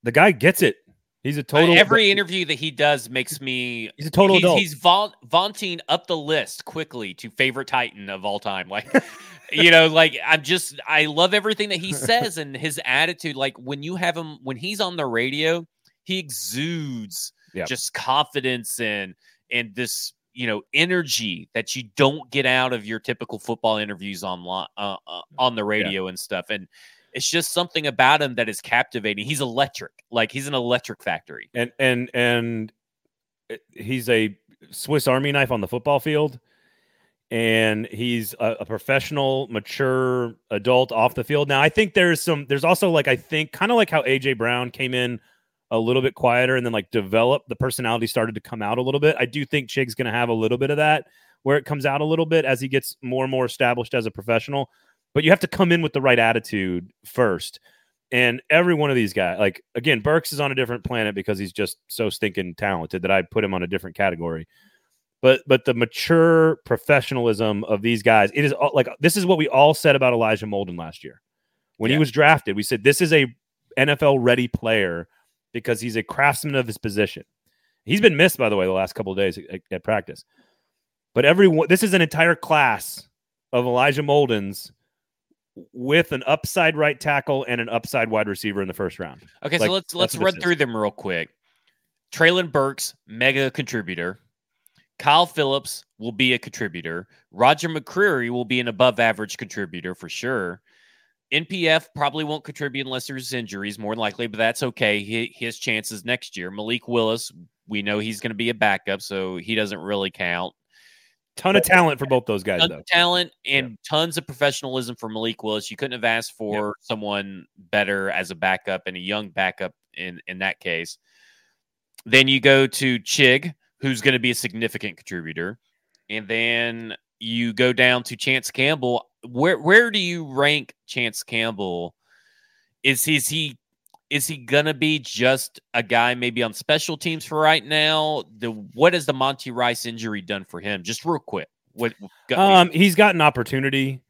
The guy gets it. He's a total. Every interview that he does makes me. He's a total he's, adult. He's va- vaunting up the list quickly to favorite Titan of all time. Like, you know, like I'm just I love everything that he says and his attitude. Like when you have him when he's on the radio, he exudes yep. just confidence and and this you know energy that you don't get out of your typical football interviews online uh, uh, on the radio yeah. and stuff. And it's just something about him that is captivating. He's electric. Like he's an electric factory. And and and he's a swiss army knife on the football field. And he's a, a, professional mature adult off the field. Now i think there's some there's also like i think kind of like how aj brown came in a little bit quieter and then like develop the personality started to come out a little bit. I do think Chig's going to have a little bit of that where it comes out a little bit as he gets more and more established as a professional. But you have to come in with the right attitude first. And every one of these guys, like again, Burks is on a different planet because he's just so stinking talented that I put him on a different category. But but the mature professionalism of these guys, it is all, like this is what we all said about Elijah Molden last year when yeah. he was drafted. We said this is a NFL ready player because he's a craftsman of his position. He's been missed, by the way, the last couple days at, at, practice. But everyone, this is an entire class of Elijah Moldens with an upside right tackle and an upside wide receiver in the first round. Okay, like, so let's let's run through them real quick. Treylon Burks, mega contributor. Kyle Phillips will be a contributor. Roger McCreary will be an above average contributor for sure. NPF probably won't contribute unless there's injuries, more than likely, but that's okay. He, his chances next year. Malik Willis, we know he's going to be a backup, so he doesn't really count. Ton of talent for both those guys, though. talent and yeah. tons of professionalism for Malik Willis. You couldn't have asked for yeah. someone better as a backup and a young backup in in that case. Then you go to Chig, who's going to be a significant contributor, and then you go down to Chance Campbell where where do you rank Chance Campbell? Is he, is he is he gonna be just a guy maybe on special teams for right now? The what has the Monty Rice injury done for him? Just real quick. What um he's got an opportunity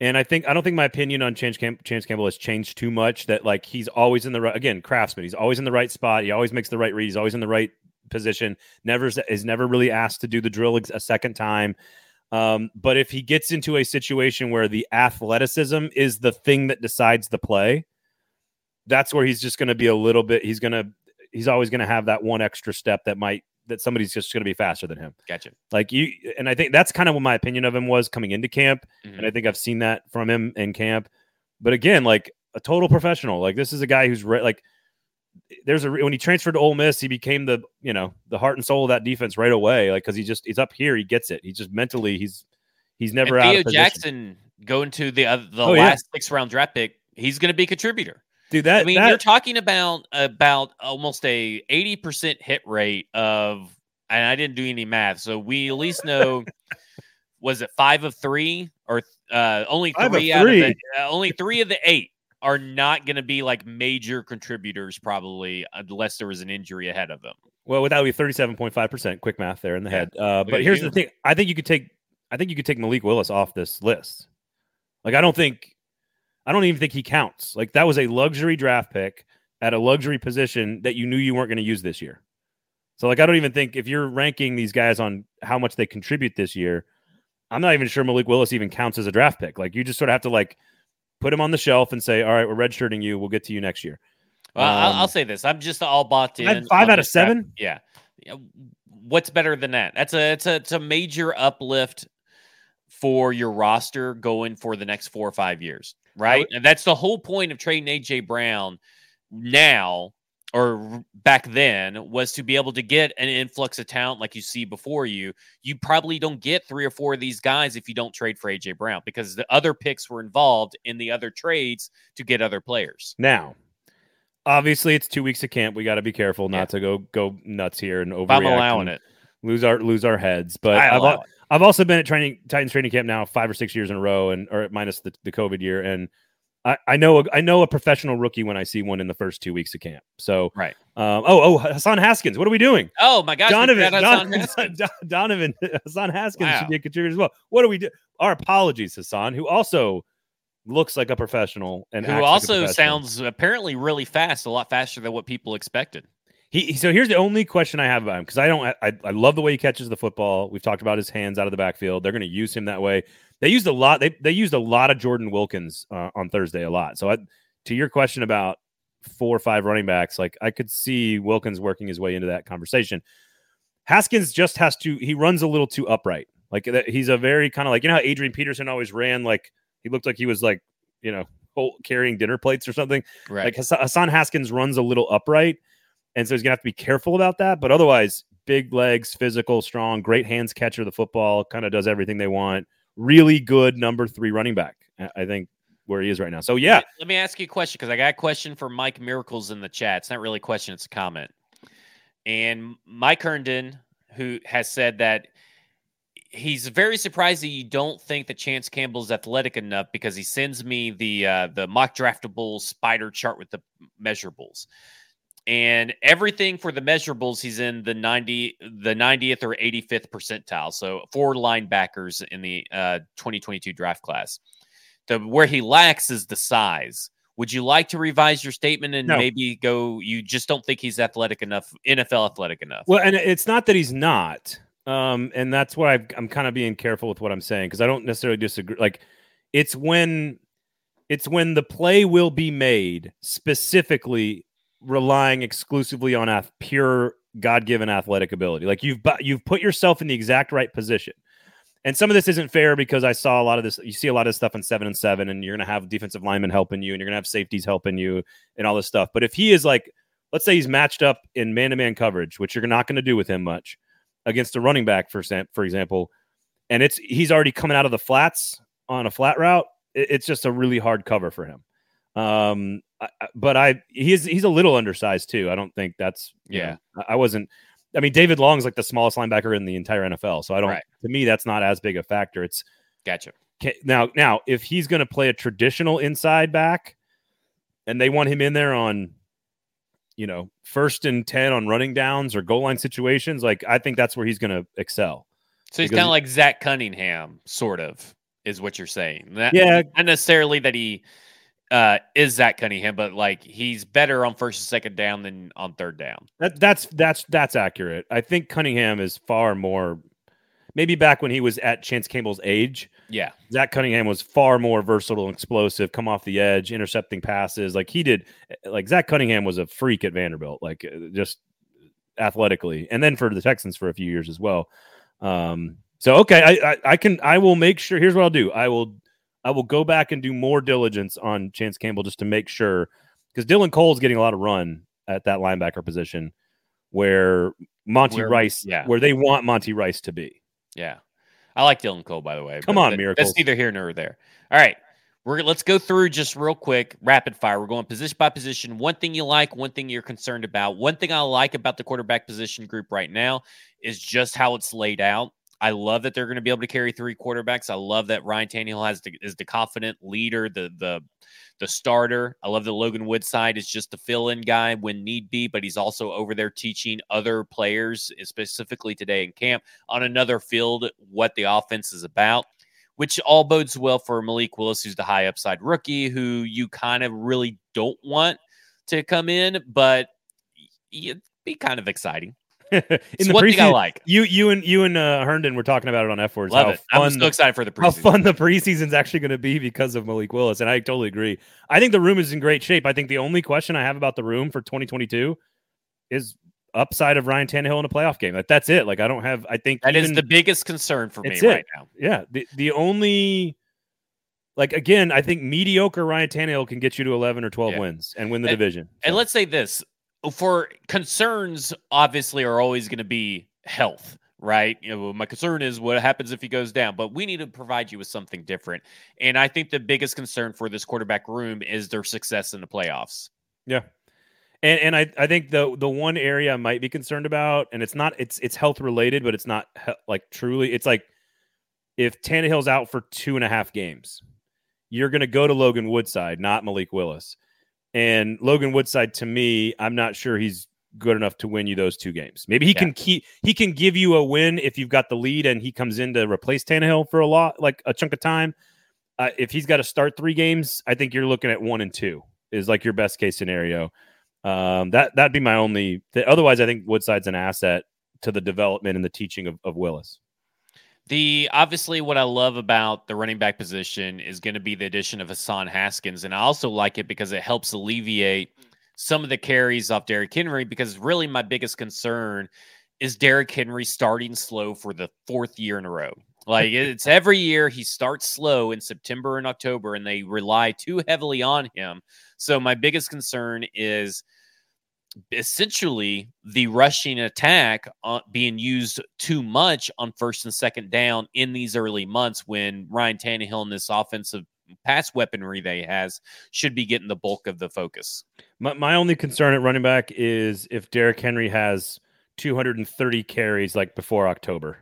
And I think I don't think my opinion on Chance, Cam- Chance Campbell has changed too much. That like he's always in the right again, craftsman. He's always in the right spot. He always makes the right read. He's always in the right position. Never is never really asked to do the drill a second time. Um, but if he gets into a situation where the athleticism is the thing that decides the play, that's where he's just going to be a little bit. He's going to he's always going to have that one extra step that might that somebody's just going to be faster than him. Gotcha. Like you, and I think that's kind of what my opinion of him was coming into camp, mm-hmm. and I think I've seen that from him in camp. But again, like a total professional. Like this is a guy who's re- like there's a when he transferred to Ole Miss, he became the you know the heart and soul of that defense right away. Like because he just he's up here, he gets it. He's just mentally he's he's never and out. Theo Jackson going to the the oh, last yeah. six round draft pick, he's going to be a contributor. Dude, that I mean, that, you're talking about about almost a 80% hit rate of, and I didn't do any math, so we at least know was it five of three or uh, only three out of the uh, only three of the eight are not going to be like major contributors probably unless there was an injury ahead of them. Well, that would be 37.5% quick math there in the yeah. head. Uh, but here's you. the thing. I think you could take I think you could take Malik Willis off this list. Like I don't think I don't even think he counts. Like that was a luxury draft pick at a luxury position that you knew you weren't going to use this year. So like I don't even think if you're ranking these guys on how much they contribute this year, I'm not even sure Malik Willis even counts as a draft pick. Like you just sort of have to like put him on the shelf and say, "All right, we're redshirting you. We'll get to you next year." Well, um, I'll, I'll, say this: I'm just all bought in. Five out of seven. Yeah. What's better than that? That's a it's a it's a major uplift for your roster going for the next four or five years right? Would, and that's the whole point of trading AJ Brown now or back then was to be able to get an influx of talent like you see before you. You probably don't get three or four of these guys if you don't trade for AJ Brown because the other picks were involved in the other trades to get other players. Now, obviously, it's two weeks of camp. We got to be careful not yeah. to go go nuts here and overreact. I'm allowing it. Lose our lose our heads, but I've, I've also been at training Titans training camp now five or six years in a row, and or minus the, the COVID year, and I, I know a, I know a professional rookie when I see one in the first two weeks of camp. So right. Um, oh oh Hassan Haskins, what are we doing? Oh my gosh, Donovan Donovan, Donovan Hassan Haskins wow. should be a contributor as well. What do we do? Our apologies, Hassan, who also looks like a professional and who also like sounds apparently really fast, a lot faster than what people expected. He so here's the only question I have about him because I don't I, I love the way he catches the football. We've talked about his hands out of the backfield. They're going to use him that way. They used a lot. They they used a lot of Jordan Wilkins uh, on Thursday a lot. So I, to your question about four or five running backs, like I could see Wilkins working his way into that conversation. Haskins just has to. He runs a little too upright. Like he's a very kind of like you know how Adrian Peterson always ran like he looked like he was like you know carrying dinner plates or something. Right. Like Hassan Haskins runs a little upright and so he's gonna have to be careful about that. But otherwise, big legs, physical, strong, great hands catcher of the football, kind of does everything they want. Really good number three running back. I think where he is right now. So yeah. Let me ask you a question because I got a question for Mike Miracles in the chat. It's not really a question, it's a comment. And Mike Herndon, who has said that he's very surprised that you don't think that Chance Campbell's athletic enough because he sends me the uh, the mock draftable spider chart with the measurables and everything for the measurables he's in the 90 the 90th or 85th percentile so four linebackers in the uh, 2022 draft class. The where he lacks is the size. Would you like to revise your statement and no. maybe go you just don't think he's athletic enough nfl athletic enough? Well and it's not that he's not um, and that's why i am kind of being careful with what i'm saying because i don't necessarily disagree like it's when it's when the play will be made specifically relying exclusively on pure God-given athletic ability. Like you've you've put yourself in the exact right position. And some of this isn't fair because I saw a lot of this. You see a lot of stuff in seven and seven, and you're going to have defensive linemen helping you, and you're going to have safeties helping you, and all this stuff. But if he is like, let's say he's matched up in man-to-man coverage, which you're not going to do with him much, against a running back, for for example, and it's he's already coming out of the flats on a flat route, it's just a really hard cover for him. Um, I, but I he's he's a little undersized too. I don't think that's yeah. Know, I wasn't. I mean, David Long's like the smallest linebacker in the entire NFL, so I don't. Right. To me, that's not as big a factor. It's gotcha. Now, now, if he's going to play a traditional inside back, and they want him in there on, you know, first and ten on running downs or goal line situations, like I think that's where he's going to excel. So he's kind of like Zach Cunningham, sort of. is what you're saying. That, Yeah. not necessarily that he uh, is Zach Cunningham, but like he's better on first and second down than on third down. That, that's that's that's accurate. I think Cunningham is far more. Maybe back when he was at Chance Campbell's age, Yeah, Zach Cunningham was far more versatile and explosive, come off the edge, intercepting passes. Like he did, like Zach Cunningham was a freak at Vanderbilt, like uh, just athletically, and then for the Texans for a few years as well. Um, so okay, I, I I can I will make sure. Here's what I'll do. I will I will go back and do more diligence on Chance Campbell just to make sure because Dylan Cole's getting a lot of run at that linebacker position where Monty Where- Rice, yeah. where they want Monty Rice to be. yeah. I like Dylan Cole, by the way. Come on, that- Miracles. That's neither here nor there. All right. We're let's go through just real quick, rapid fire. We're going position by position. One thing you like, one thing you're concerned about. One thing I like about the quarterback position group right now is just how it's laid out. I love that they're going to be able to carry three quarterbacks. I love that Ryan Tannehill has the, is the confident leader, the the the starter. I love that Logan Woodside is just the fill-in guy when need be, but he's also over there teaching other players, eh, specifically today in camp, on another field what the offense is about. Which all bodes well for Malik Willis, who's the high upside rookie, who you kind of really don't want to come in, but it'd be kind of exciting. In It's the one thing I preseason- like. You you and you and uh, Herndon were talking about it on F words. Love how it. I'm fun so excited for the how preseason. fun the preseason's actually going to be because of Malik Willis, and I totally agree. I think the room is in great shape. I think the only question I have about the room for 2022 is upside of Ryan Tannehill in a playoff game. Like that's it. Like I don't have. I think That is even- the biggest concern for me it. right now. yeah. The the only like again, I think mediocre Ryan Tannehill can get you to 11 or 12 Yeah. wins and win the And- division. And So, let's say this for concerns, obviously, are always going to be health, right? You know, my concern is what happens if he goes down, but we need to provide you with something different. And I think the biggest concern for this quarterback room is their success in the playoffs. Yeah. And and I, I think the the one area I might be concerned about, and it's not it's it's health related, but it's not he- like truly. It's like if Tannehill's out for two and a half games, you're going to go to Logan Woodside, not Malik Willis. And Logan Woodside, to me, I'm not sure he's good enough to win you those two games. Maybe he Yeah. can keep he can give you a win if you've got the lead and he comes in to replace Tannehill for a lot, like a chunk of time. Uh, if he's got to start three games, I think you're looking at one and two is like your best case scenario. Um, that that'd be my only. Th- otherwise, I think Woodside's an asset to the development and the teaching of, of Willis. The obviously what I love about the running back position is going to be the addition of Hassan Haskins, and I also like it because it helps alleviate some of the carries off Derrick Henry. Because really, my biggest concern is Derrick Henry starting slow for the fourth year in a row. Like it's every year he starts slow in September and October, and they rely too heavily on him. So my biggest concern is essentially the rushing attack uh, being used too much on first and second down in these early months when Ryan Tannehill and this offensive pass weaponry they has should be getting the bulk of the focus. My, my only concern at running back is if Derrick Henry has 230 carries like before October.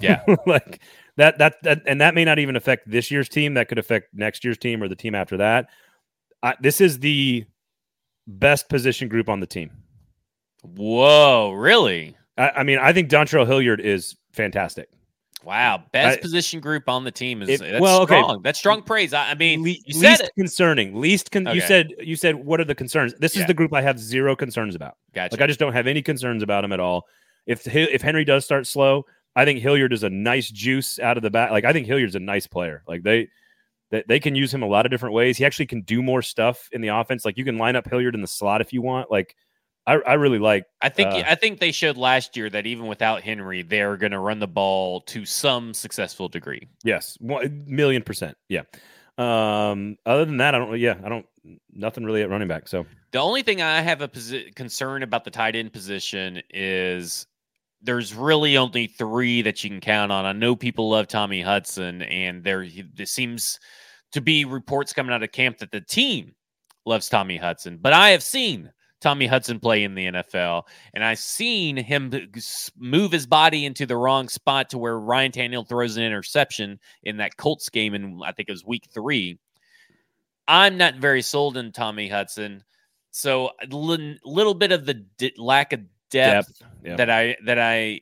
Yeah. like that, that that and that may not even affect this year's team. That could affect next year's team or the team after that. I, this is the best position group on the team. Whoa, really? I, I mean, I think Dontrell Hilliard is fantastic. Wow, best I- position group on the team is It- that's well, okay. strong. That's strong praise. I, I mean, Le- you said least it. concerning. Least con- you said you said what are the concerns? This Yeah. is the group I have zero concerns about. Gotcha. Like I just don't have any concerns about him at all. If if Henry does start slow, I think Hilliard is a nice juice out of the bat. Like I think Hilliard's a nice player. Like they they, they can use him a lot of different ways. He actually can do more stuff in the offense. Like you can line up Hilliard in the slot if you want. Like I, I really like I think Uh, I think they showed last year that even without Henry, they're going to run the ball to some successful degree. yes, one million percent. Yeah. Um other than that, I don't yeah, I don't nothing really at running back. So The only thing I have a posi- concern about the tight end position is there's really only three that you can count on. I know people love Tommy Hudson, and there, there seems to be reports coming out of camp that the team loves Tommy Hudson. But I have seen Tommy Hudson play in the NFL, and I've seen him move his body into the wrong spot to where Ryan Tannehill throws an interception in that Colts game and I think it was week three. I'm not very sold in Tommy Hudson. So a little, little bit of the d- lack of depth, Depth, yeah. that I that I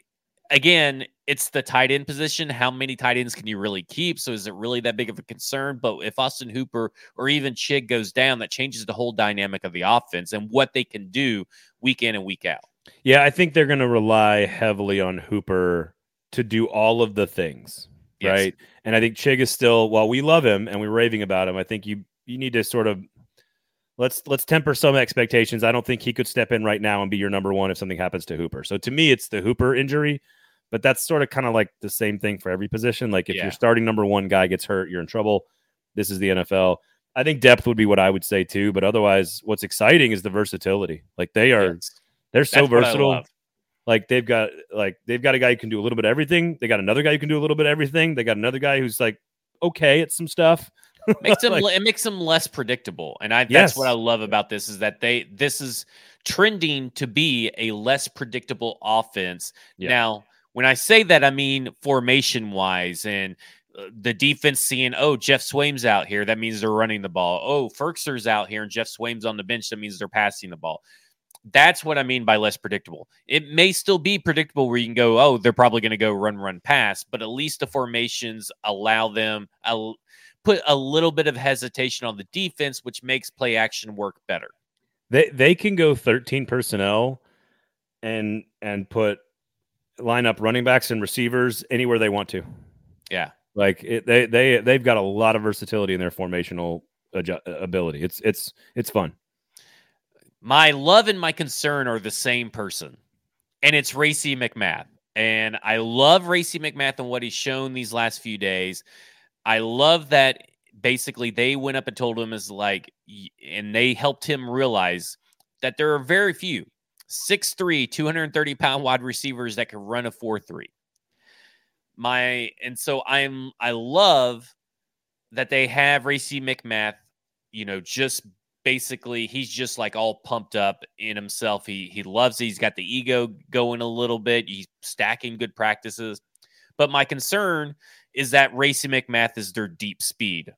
again it's the tight end position. How many tight ends can you really keep? So is it really that big of a concern? But if Austin Hooper or even Chig goes down, that changes the whole dynamic of the offense and what they can do week in and week out. Yeah, I think they're going to rely heavily on Hooper to do all of the things, yes. right? And I think Chig is still, while we love him and we're raving about him, I think you you need to sort of let's let's temper some expectations. I don't think he could step in right now and be your number one if something happens to Hooper. So to me, it's the Hooper injury, but that's sort of kind of like the same thing for every position. Like if yeah. your starting number one guy gets hurt, you're in trouble. This is the NFL. I think depth would be what I would say too, but otherwise, what's exciting is the versatility. Like they are, yes. they're so that's versatile. Like they've got like they've got a guy who can do a little bit of everything. They got another guy who can do a little bit of everything. They got another guy who's like okay at some stuff makes them like, it makes them less predictable, and I that's yes. what I love about this is that they this is trending to be a less predictable offense. Yeah. Now, when I say that, I mean formation wise and uh, the defense seeing, oh, Geoff Swaim's out here. That means they're running the ball. Oh, Firkser's out here and Geoff Swaim's on the bench. That means they're passing the ball. That's what I mean by less predictable. It may still be predictable where you can go, oh, they're probably going to go run, run, pass, but at least the formations allow them, put a little bit of hesitation on the defense, which makes play action work better. They they can go 13 personnel and and put line up running backs and receivers anywhere they want to. Yeah. Like it, they they they've got a lot of versatility in their formational adju- uh, ability. It's it's it's fun. My love and my concern are the same person, and it's Racey McMath. And I love Racey McMath and what he's shown these last few days. I love that basically they went up and told him is like, and they helped him realize that there are very few 6'3, 230 pound wide receivers that can run a 4 3. My, and so I'm, I love that they have Racey McMath, you know, just basically he's just like all pumped up in himself. He he loves it. He's got the ego going a little bit. He's stacking good practices. But my concern is that Racey McMath is their deep speed.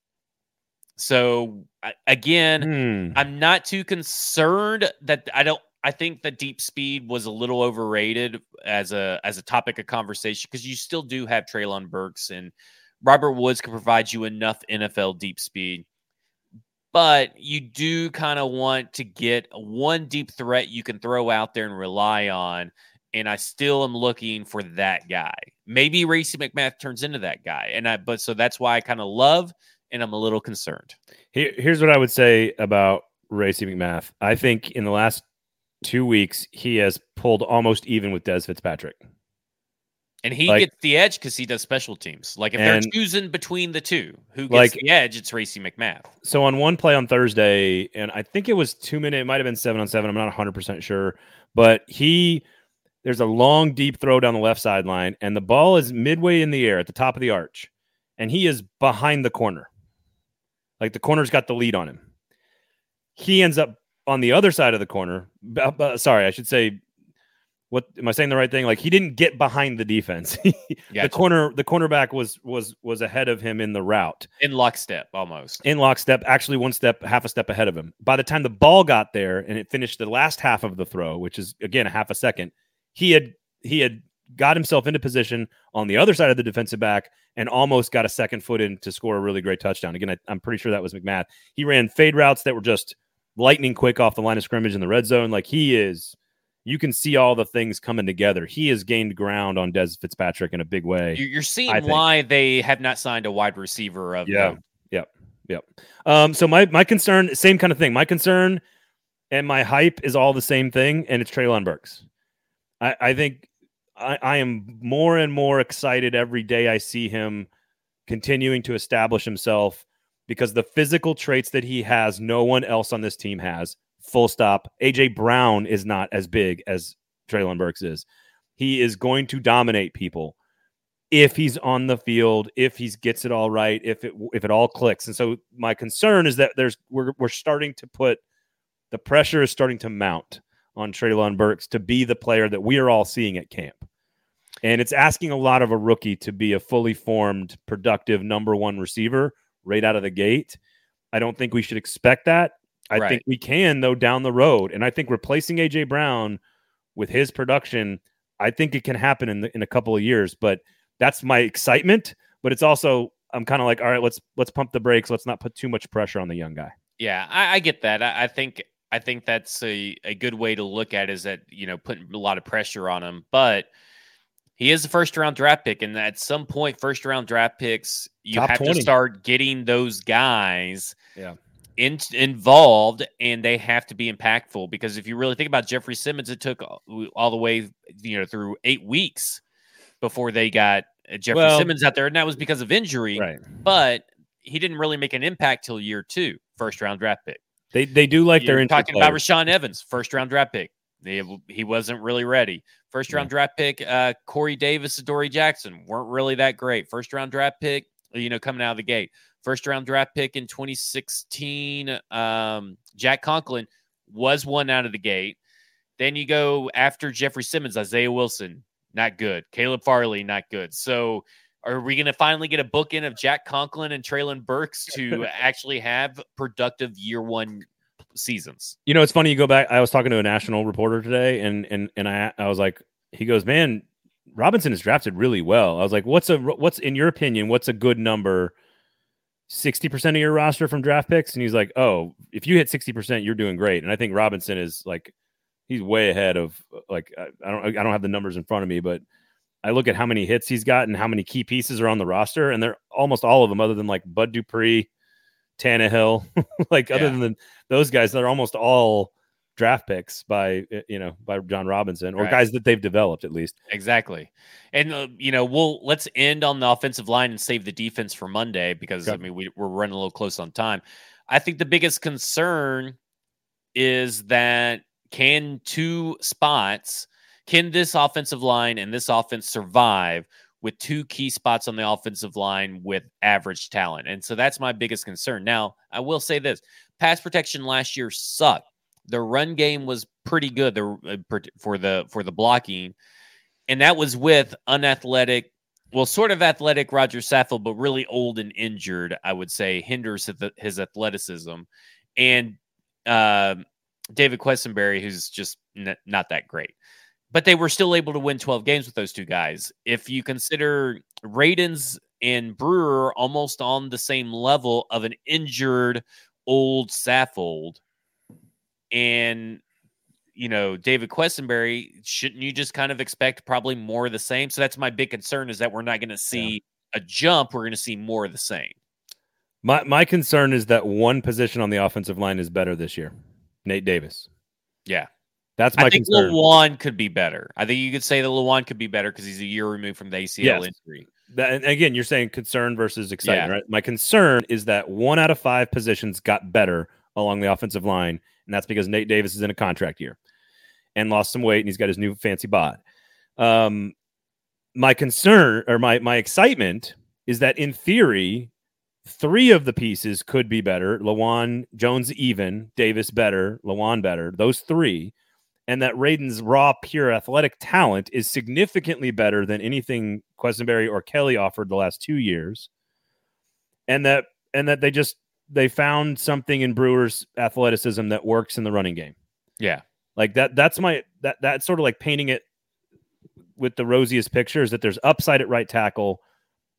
So again, hmm. I'm not too concerned that I don't. I think that deep speed was a little overrated as a as a topic of conversation because you still do have Treylon Burks and Robert Woods can provide you enough NFL deep speed. But you do kind of want to get one deep threat you can throw out there and rely on and I still am looking for that guy. Maybe Racey McMath turns into that guy, and I. But so that's why I kind of love, and I'm a little concerned. Here, here's what I would say about Racey McMath. I think in the last two weeks he has pulled almost even with Dez Fitzpatrick. And he like, gets the edge because he does special teams. Like if they're choosing between the two, who gets like, the edge? It's Racey McMath. So on one play on Thursday, and I think it was two minute, it might have been seven on seven. I'm not 100 percent sure, but he there's a long, deep throw down the left sideline, and the ball is midway in the air at the top of the arch, and he is behind the corner. Like the corner's got the lead on him. He ends up on the other side of the corner. Uh, sorry, I should say what am I saying the right thing? Like he didn't get behind the defense. gotcha. The corner, the cornerback was was was ahead of him in the route, in lockstep, almost in lockstep. Actually, one step, half a step ahead of him. By the time the ball got there and it finished the last half of the throw, which is again a half a second, he had he had got himself into position on the other side of the defensive back and almost got a second foot in to score a really great touchdown. Again, I, am pretty sure that was McMath. He ran fade routes that were just lightning quick off the line of scrimmage in the red zone. Like he is, you can see all the things coming together. He has gained ground on Dez Fitzpatrick in a big way. You're seeing why they have not signed a wide receiver of yeah, yep, yep. Um, so my my concern, same kind of thing. My concern and my hype is all the same thing, and it's Treylon Burks. I, I think I, I am more and more excited every day I see him continuing to establish himself because the physical traits that he has, no one else on this team has. Full stop. AJ Brown is not as big as Treylon Burks is. He is going to dominate people if he's on the field, if he gets it all right, if it if it all clicks. And so my concern is that there's we're we're starting to put the pressure is starting to mount on Treylon Burks to be the player that we are all seeing at camp. And it's asking a lot of a rookie to be a fully formed, productive number one receiver right out of the gate. I don't think we should expect that. I right. think we can, though, down the road. And I think replacing AJ Brown with his production, I think it can happen in the, in a couple of years, but that's my excitement. But it's also I'm kind of like, all right, let's let's pump the brakes. Let's not put too much pressure on the young guy. Yeah, I, I get that. I, I, think I think that's a, a good way to look at it is that you know putting a lot of pressure on him, but he is a first round draft pick, and at some point, first round draft picks, you Top have 20. to start getting those guys. Yeah. In, involved and they have to be impactful because if you really think about Jeffrey Simmons, it took all the way you know through eight weeks before they got uh, Jeffrey well, Simmons out there, and that was because of injury. Right. But he didn't really make an impact till year two, first round draft pick. They they do like You're their talking about Rashaan Evans, first round draft pick. They, he wasn't really ready. First round yeah. draft pick, uh, Corey Davis, Adoree Jackson weren't really that great. First round draft pick, you know, coming out of the gate. First round draft pick in 2016, um, Jack Conklin was one out of the gate. Then you go after Jeffrey Simmons, Isaiah Wilson, not good. Caleb Farley, not good. So are we going to finally get a book in of Jack Conklin and Treylon Burks to actually have productive year one seasons? You know, it's funny. You go back. I was talking to a national reporter today, and and and I I was like, he goes, man, Robinson is drafted really well. I was like, what's a what's in your opinion? What's a good number? 60% of your roster from draft picks and he's like oh if you hit 60% you're doing great and i think robinson is like he's way ahead of like I don't I don't have the numbers in front of me, but I look at how many hits he's got and how many key pieces are on the roster, and they're almost all of them, other than like Bud Dupree, Tannehill, like yeah. other than the, those guys, they're almost all draft picks by eh, you know by Jon Robinson or right. guys that they've developed at least. Exactly, and uh, you know we'll let's end on the offensive line and save the defense for Monday because I mean we, we're running a little close on time. I think the biggest concern is that can two spots, can this offensive line and this offense survive with two key spots on the offensive line with average talent? And so that's my biggest concern. Now, I will say this pass protection last year sucked. The run game was pretty good uh, for the for the blocking, and that was with unathletic well, sort of athletic Roger Saffold, but really old and injured, I would say, hinders his athleticism. And uh, David Quessenberry, who's just n- not that great. But they were still able to win 12 games with those two guys. If you consider Radunz and Brewer almost on the same level of an injured old Saffold, and you know David Quessenberry, shouldn't you just kind of expect probably more of the same? So that's my big concern is that we're not going to see yeah. a jump. We're going to see more of the same. My my concern is that one position on the offensive line is better this year. Nate Davis. Yeah. That's my I think concern. Lewan could be better. I think you could say that Lewan could be better because he's a year removed from the ACL yes. injury. That, and again, you're saying concern versus excitement, yeah. right? My concern is that one out of five positions got better along the offensive line, and that's because Nate Davis is in a contract year and lost some weight, and he's got his new fancy bod. Um, my concern or my my excitement is that in theory, Three of the pieces could be better. Lewan Jones even, Davis better, Lewan better. Those three. And that Radunz's raw, pure athletic talent is significantly better than anything Quessenberry or Kelly offered the last two years. And that and that they just they found something in Brewer's athleticism that works in the running game. Yeah. Like that that's my that that's sort of like painting it with the rosiest picture is that there's upside at right tackle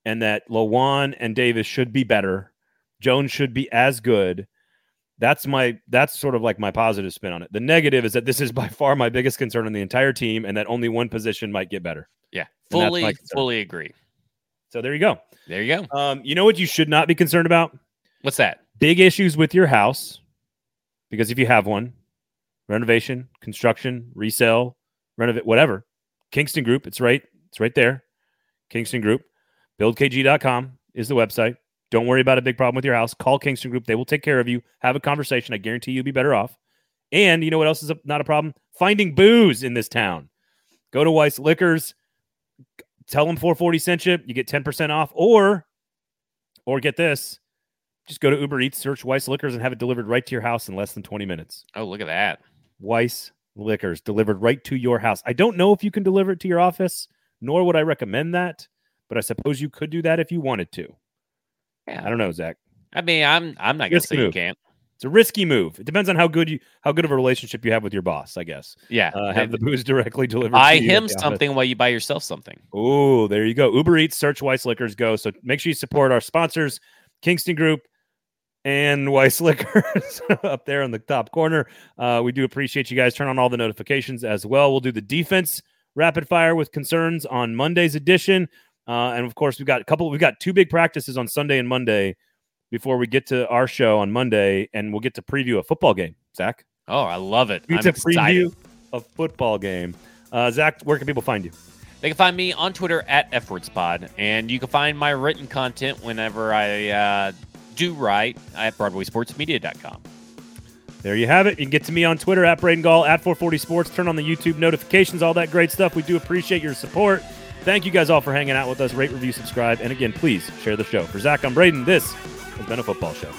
and that Lewan and Davis should be better. Jones should be as good. That's my that's sort of like my positive spin on it. The negative is that this is by far my biggest concern on the entire team, and that only one position might get better. Yeah, fully fully agree. So there you go. There you go. Um, you know what you should not be concerned about? What's that? Big issues with your house, because if you have one, renovation, construction, resale, renovate, whatever. Kingston Group, it's right, it's right there. Kingston Group. BuildKG.com is the website. Don't worry about a big problem with your house. Call Kingston Group. They will take care of you. Have a conversation. I guarantee you'll be better off. And you know what else is a, not a problem? Finding booze in this town. Go to Weiss Liquors. Tell them 440 sent you. You get 10% off. Or, or get this. Just go to Uber Eats, search Weiss Liquors, and have it delivered right to your house in less than 20 minutes. Oh, look at that. Weiss Liquors delivered right to your house. I don't know if you can deliver it to your office, nor would I recommend that but I suppose you could do that if you wanted to. Yeah. I don't know, Zach. I mean, I'm I'm not gonna say you can't. It's a risky move. It depends on how good you how good of a relationship you have with your boss, I guess. Yeah. Uh, have the booze directly delivered. buy to you him at the office. something while you buy yourself something. Oh, there you go. Uber Eats, search Weiss Liquors, go. So make sure you support our sponsors, Kingston Group and Weiss Liquors up there in the top corner. Uh, we do appreciate you guys. Turn on all the notifications as well. We'll do the defense rapid fire with concerns on Monday's edition. Uh, and of course, we've got a couple, we've got two big practices on Sunday and Monday before we get to our show on Monday, and we'll get to preview a football game. Zach, Oh, I love it. we I'm get to excited. preview a football game. Uh, Zach, where can people find you? They can find me on Twitter at FWordsPod, and you can find my written content whenever I uh, do write at BroadwaySportsMedia.com. There you have it. You can get to me on Twitter at Braden Gall at 440 Sports. Turn on the YouTube notifications, all that great stuff. We do appreciate your support. Thank you guys all for hanging out with us. Rate, review, subscribe, and again, please share the show. For Zach, I'm Braden. This has been a football show.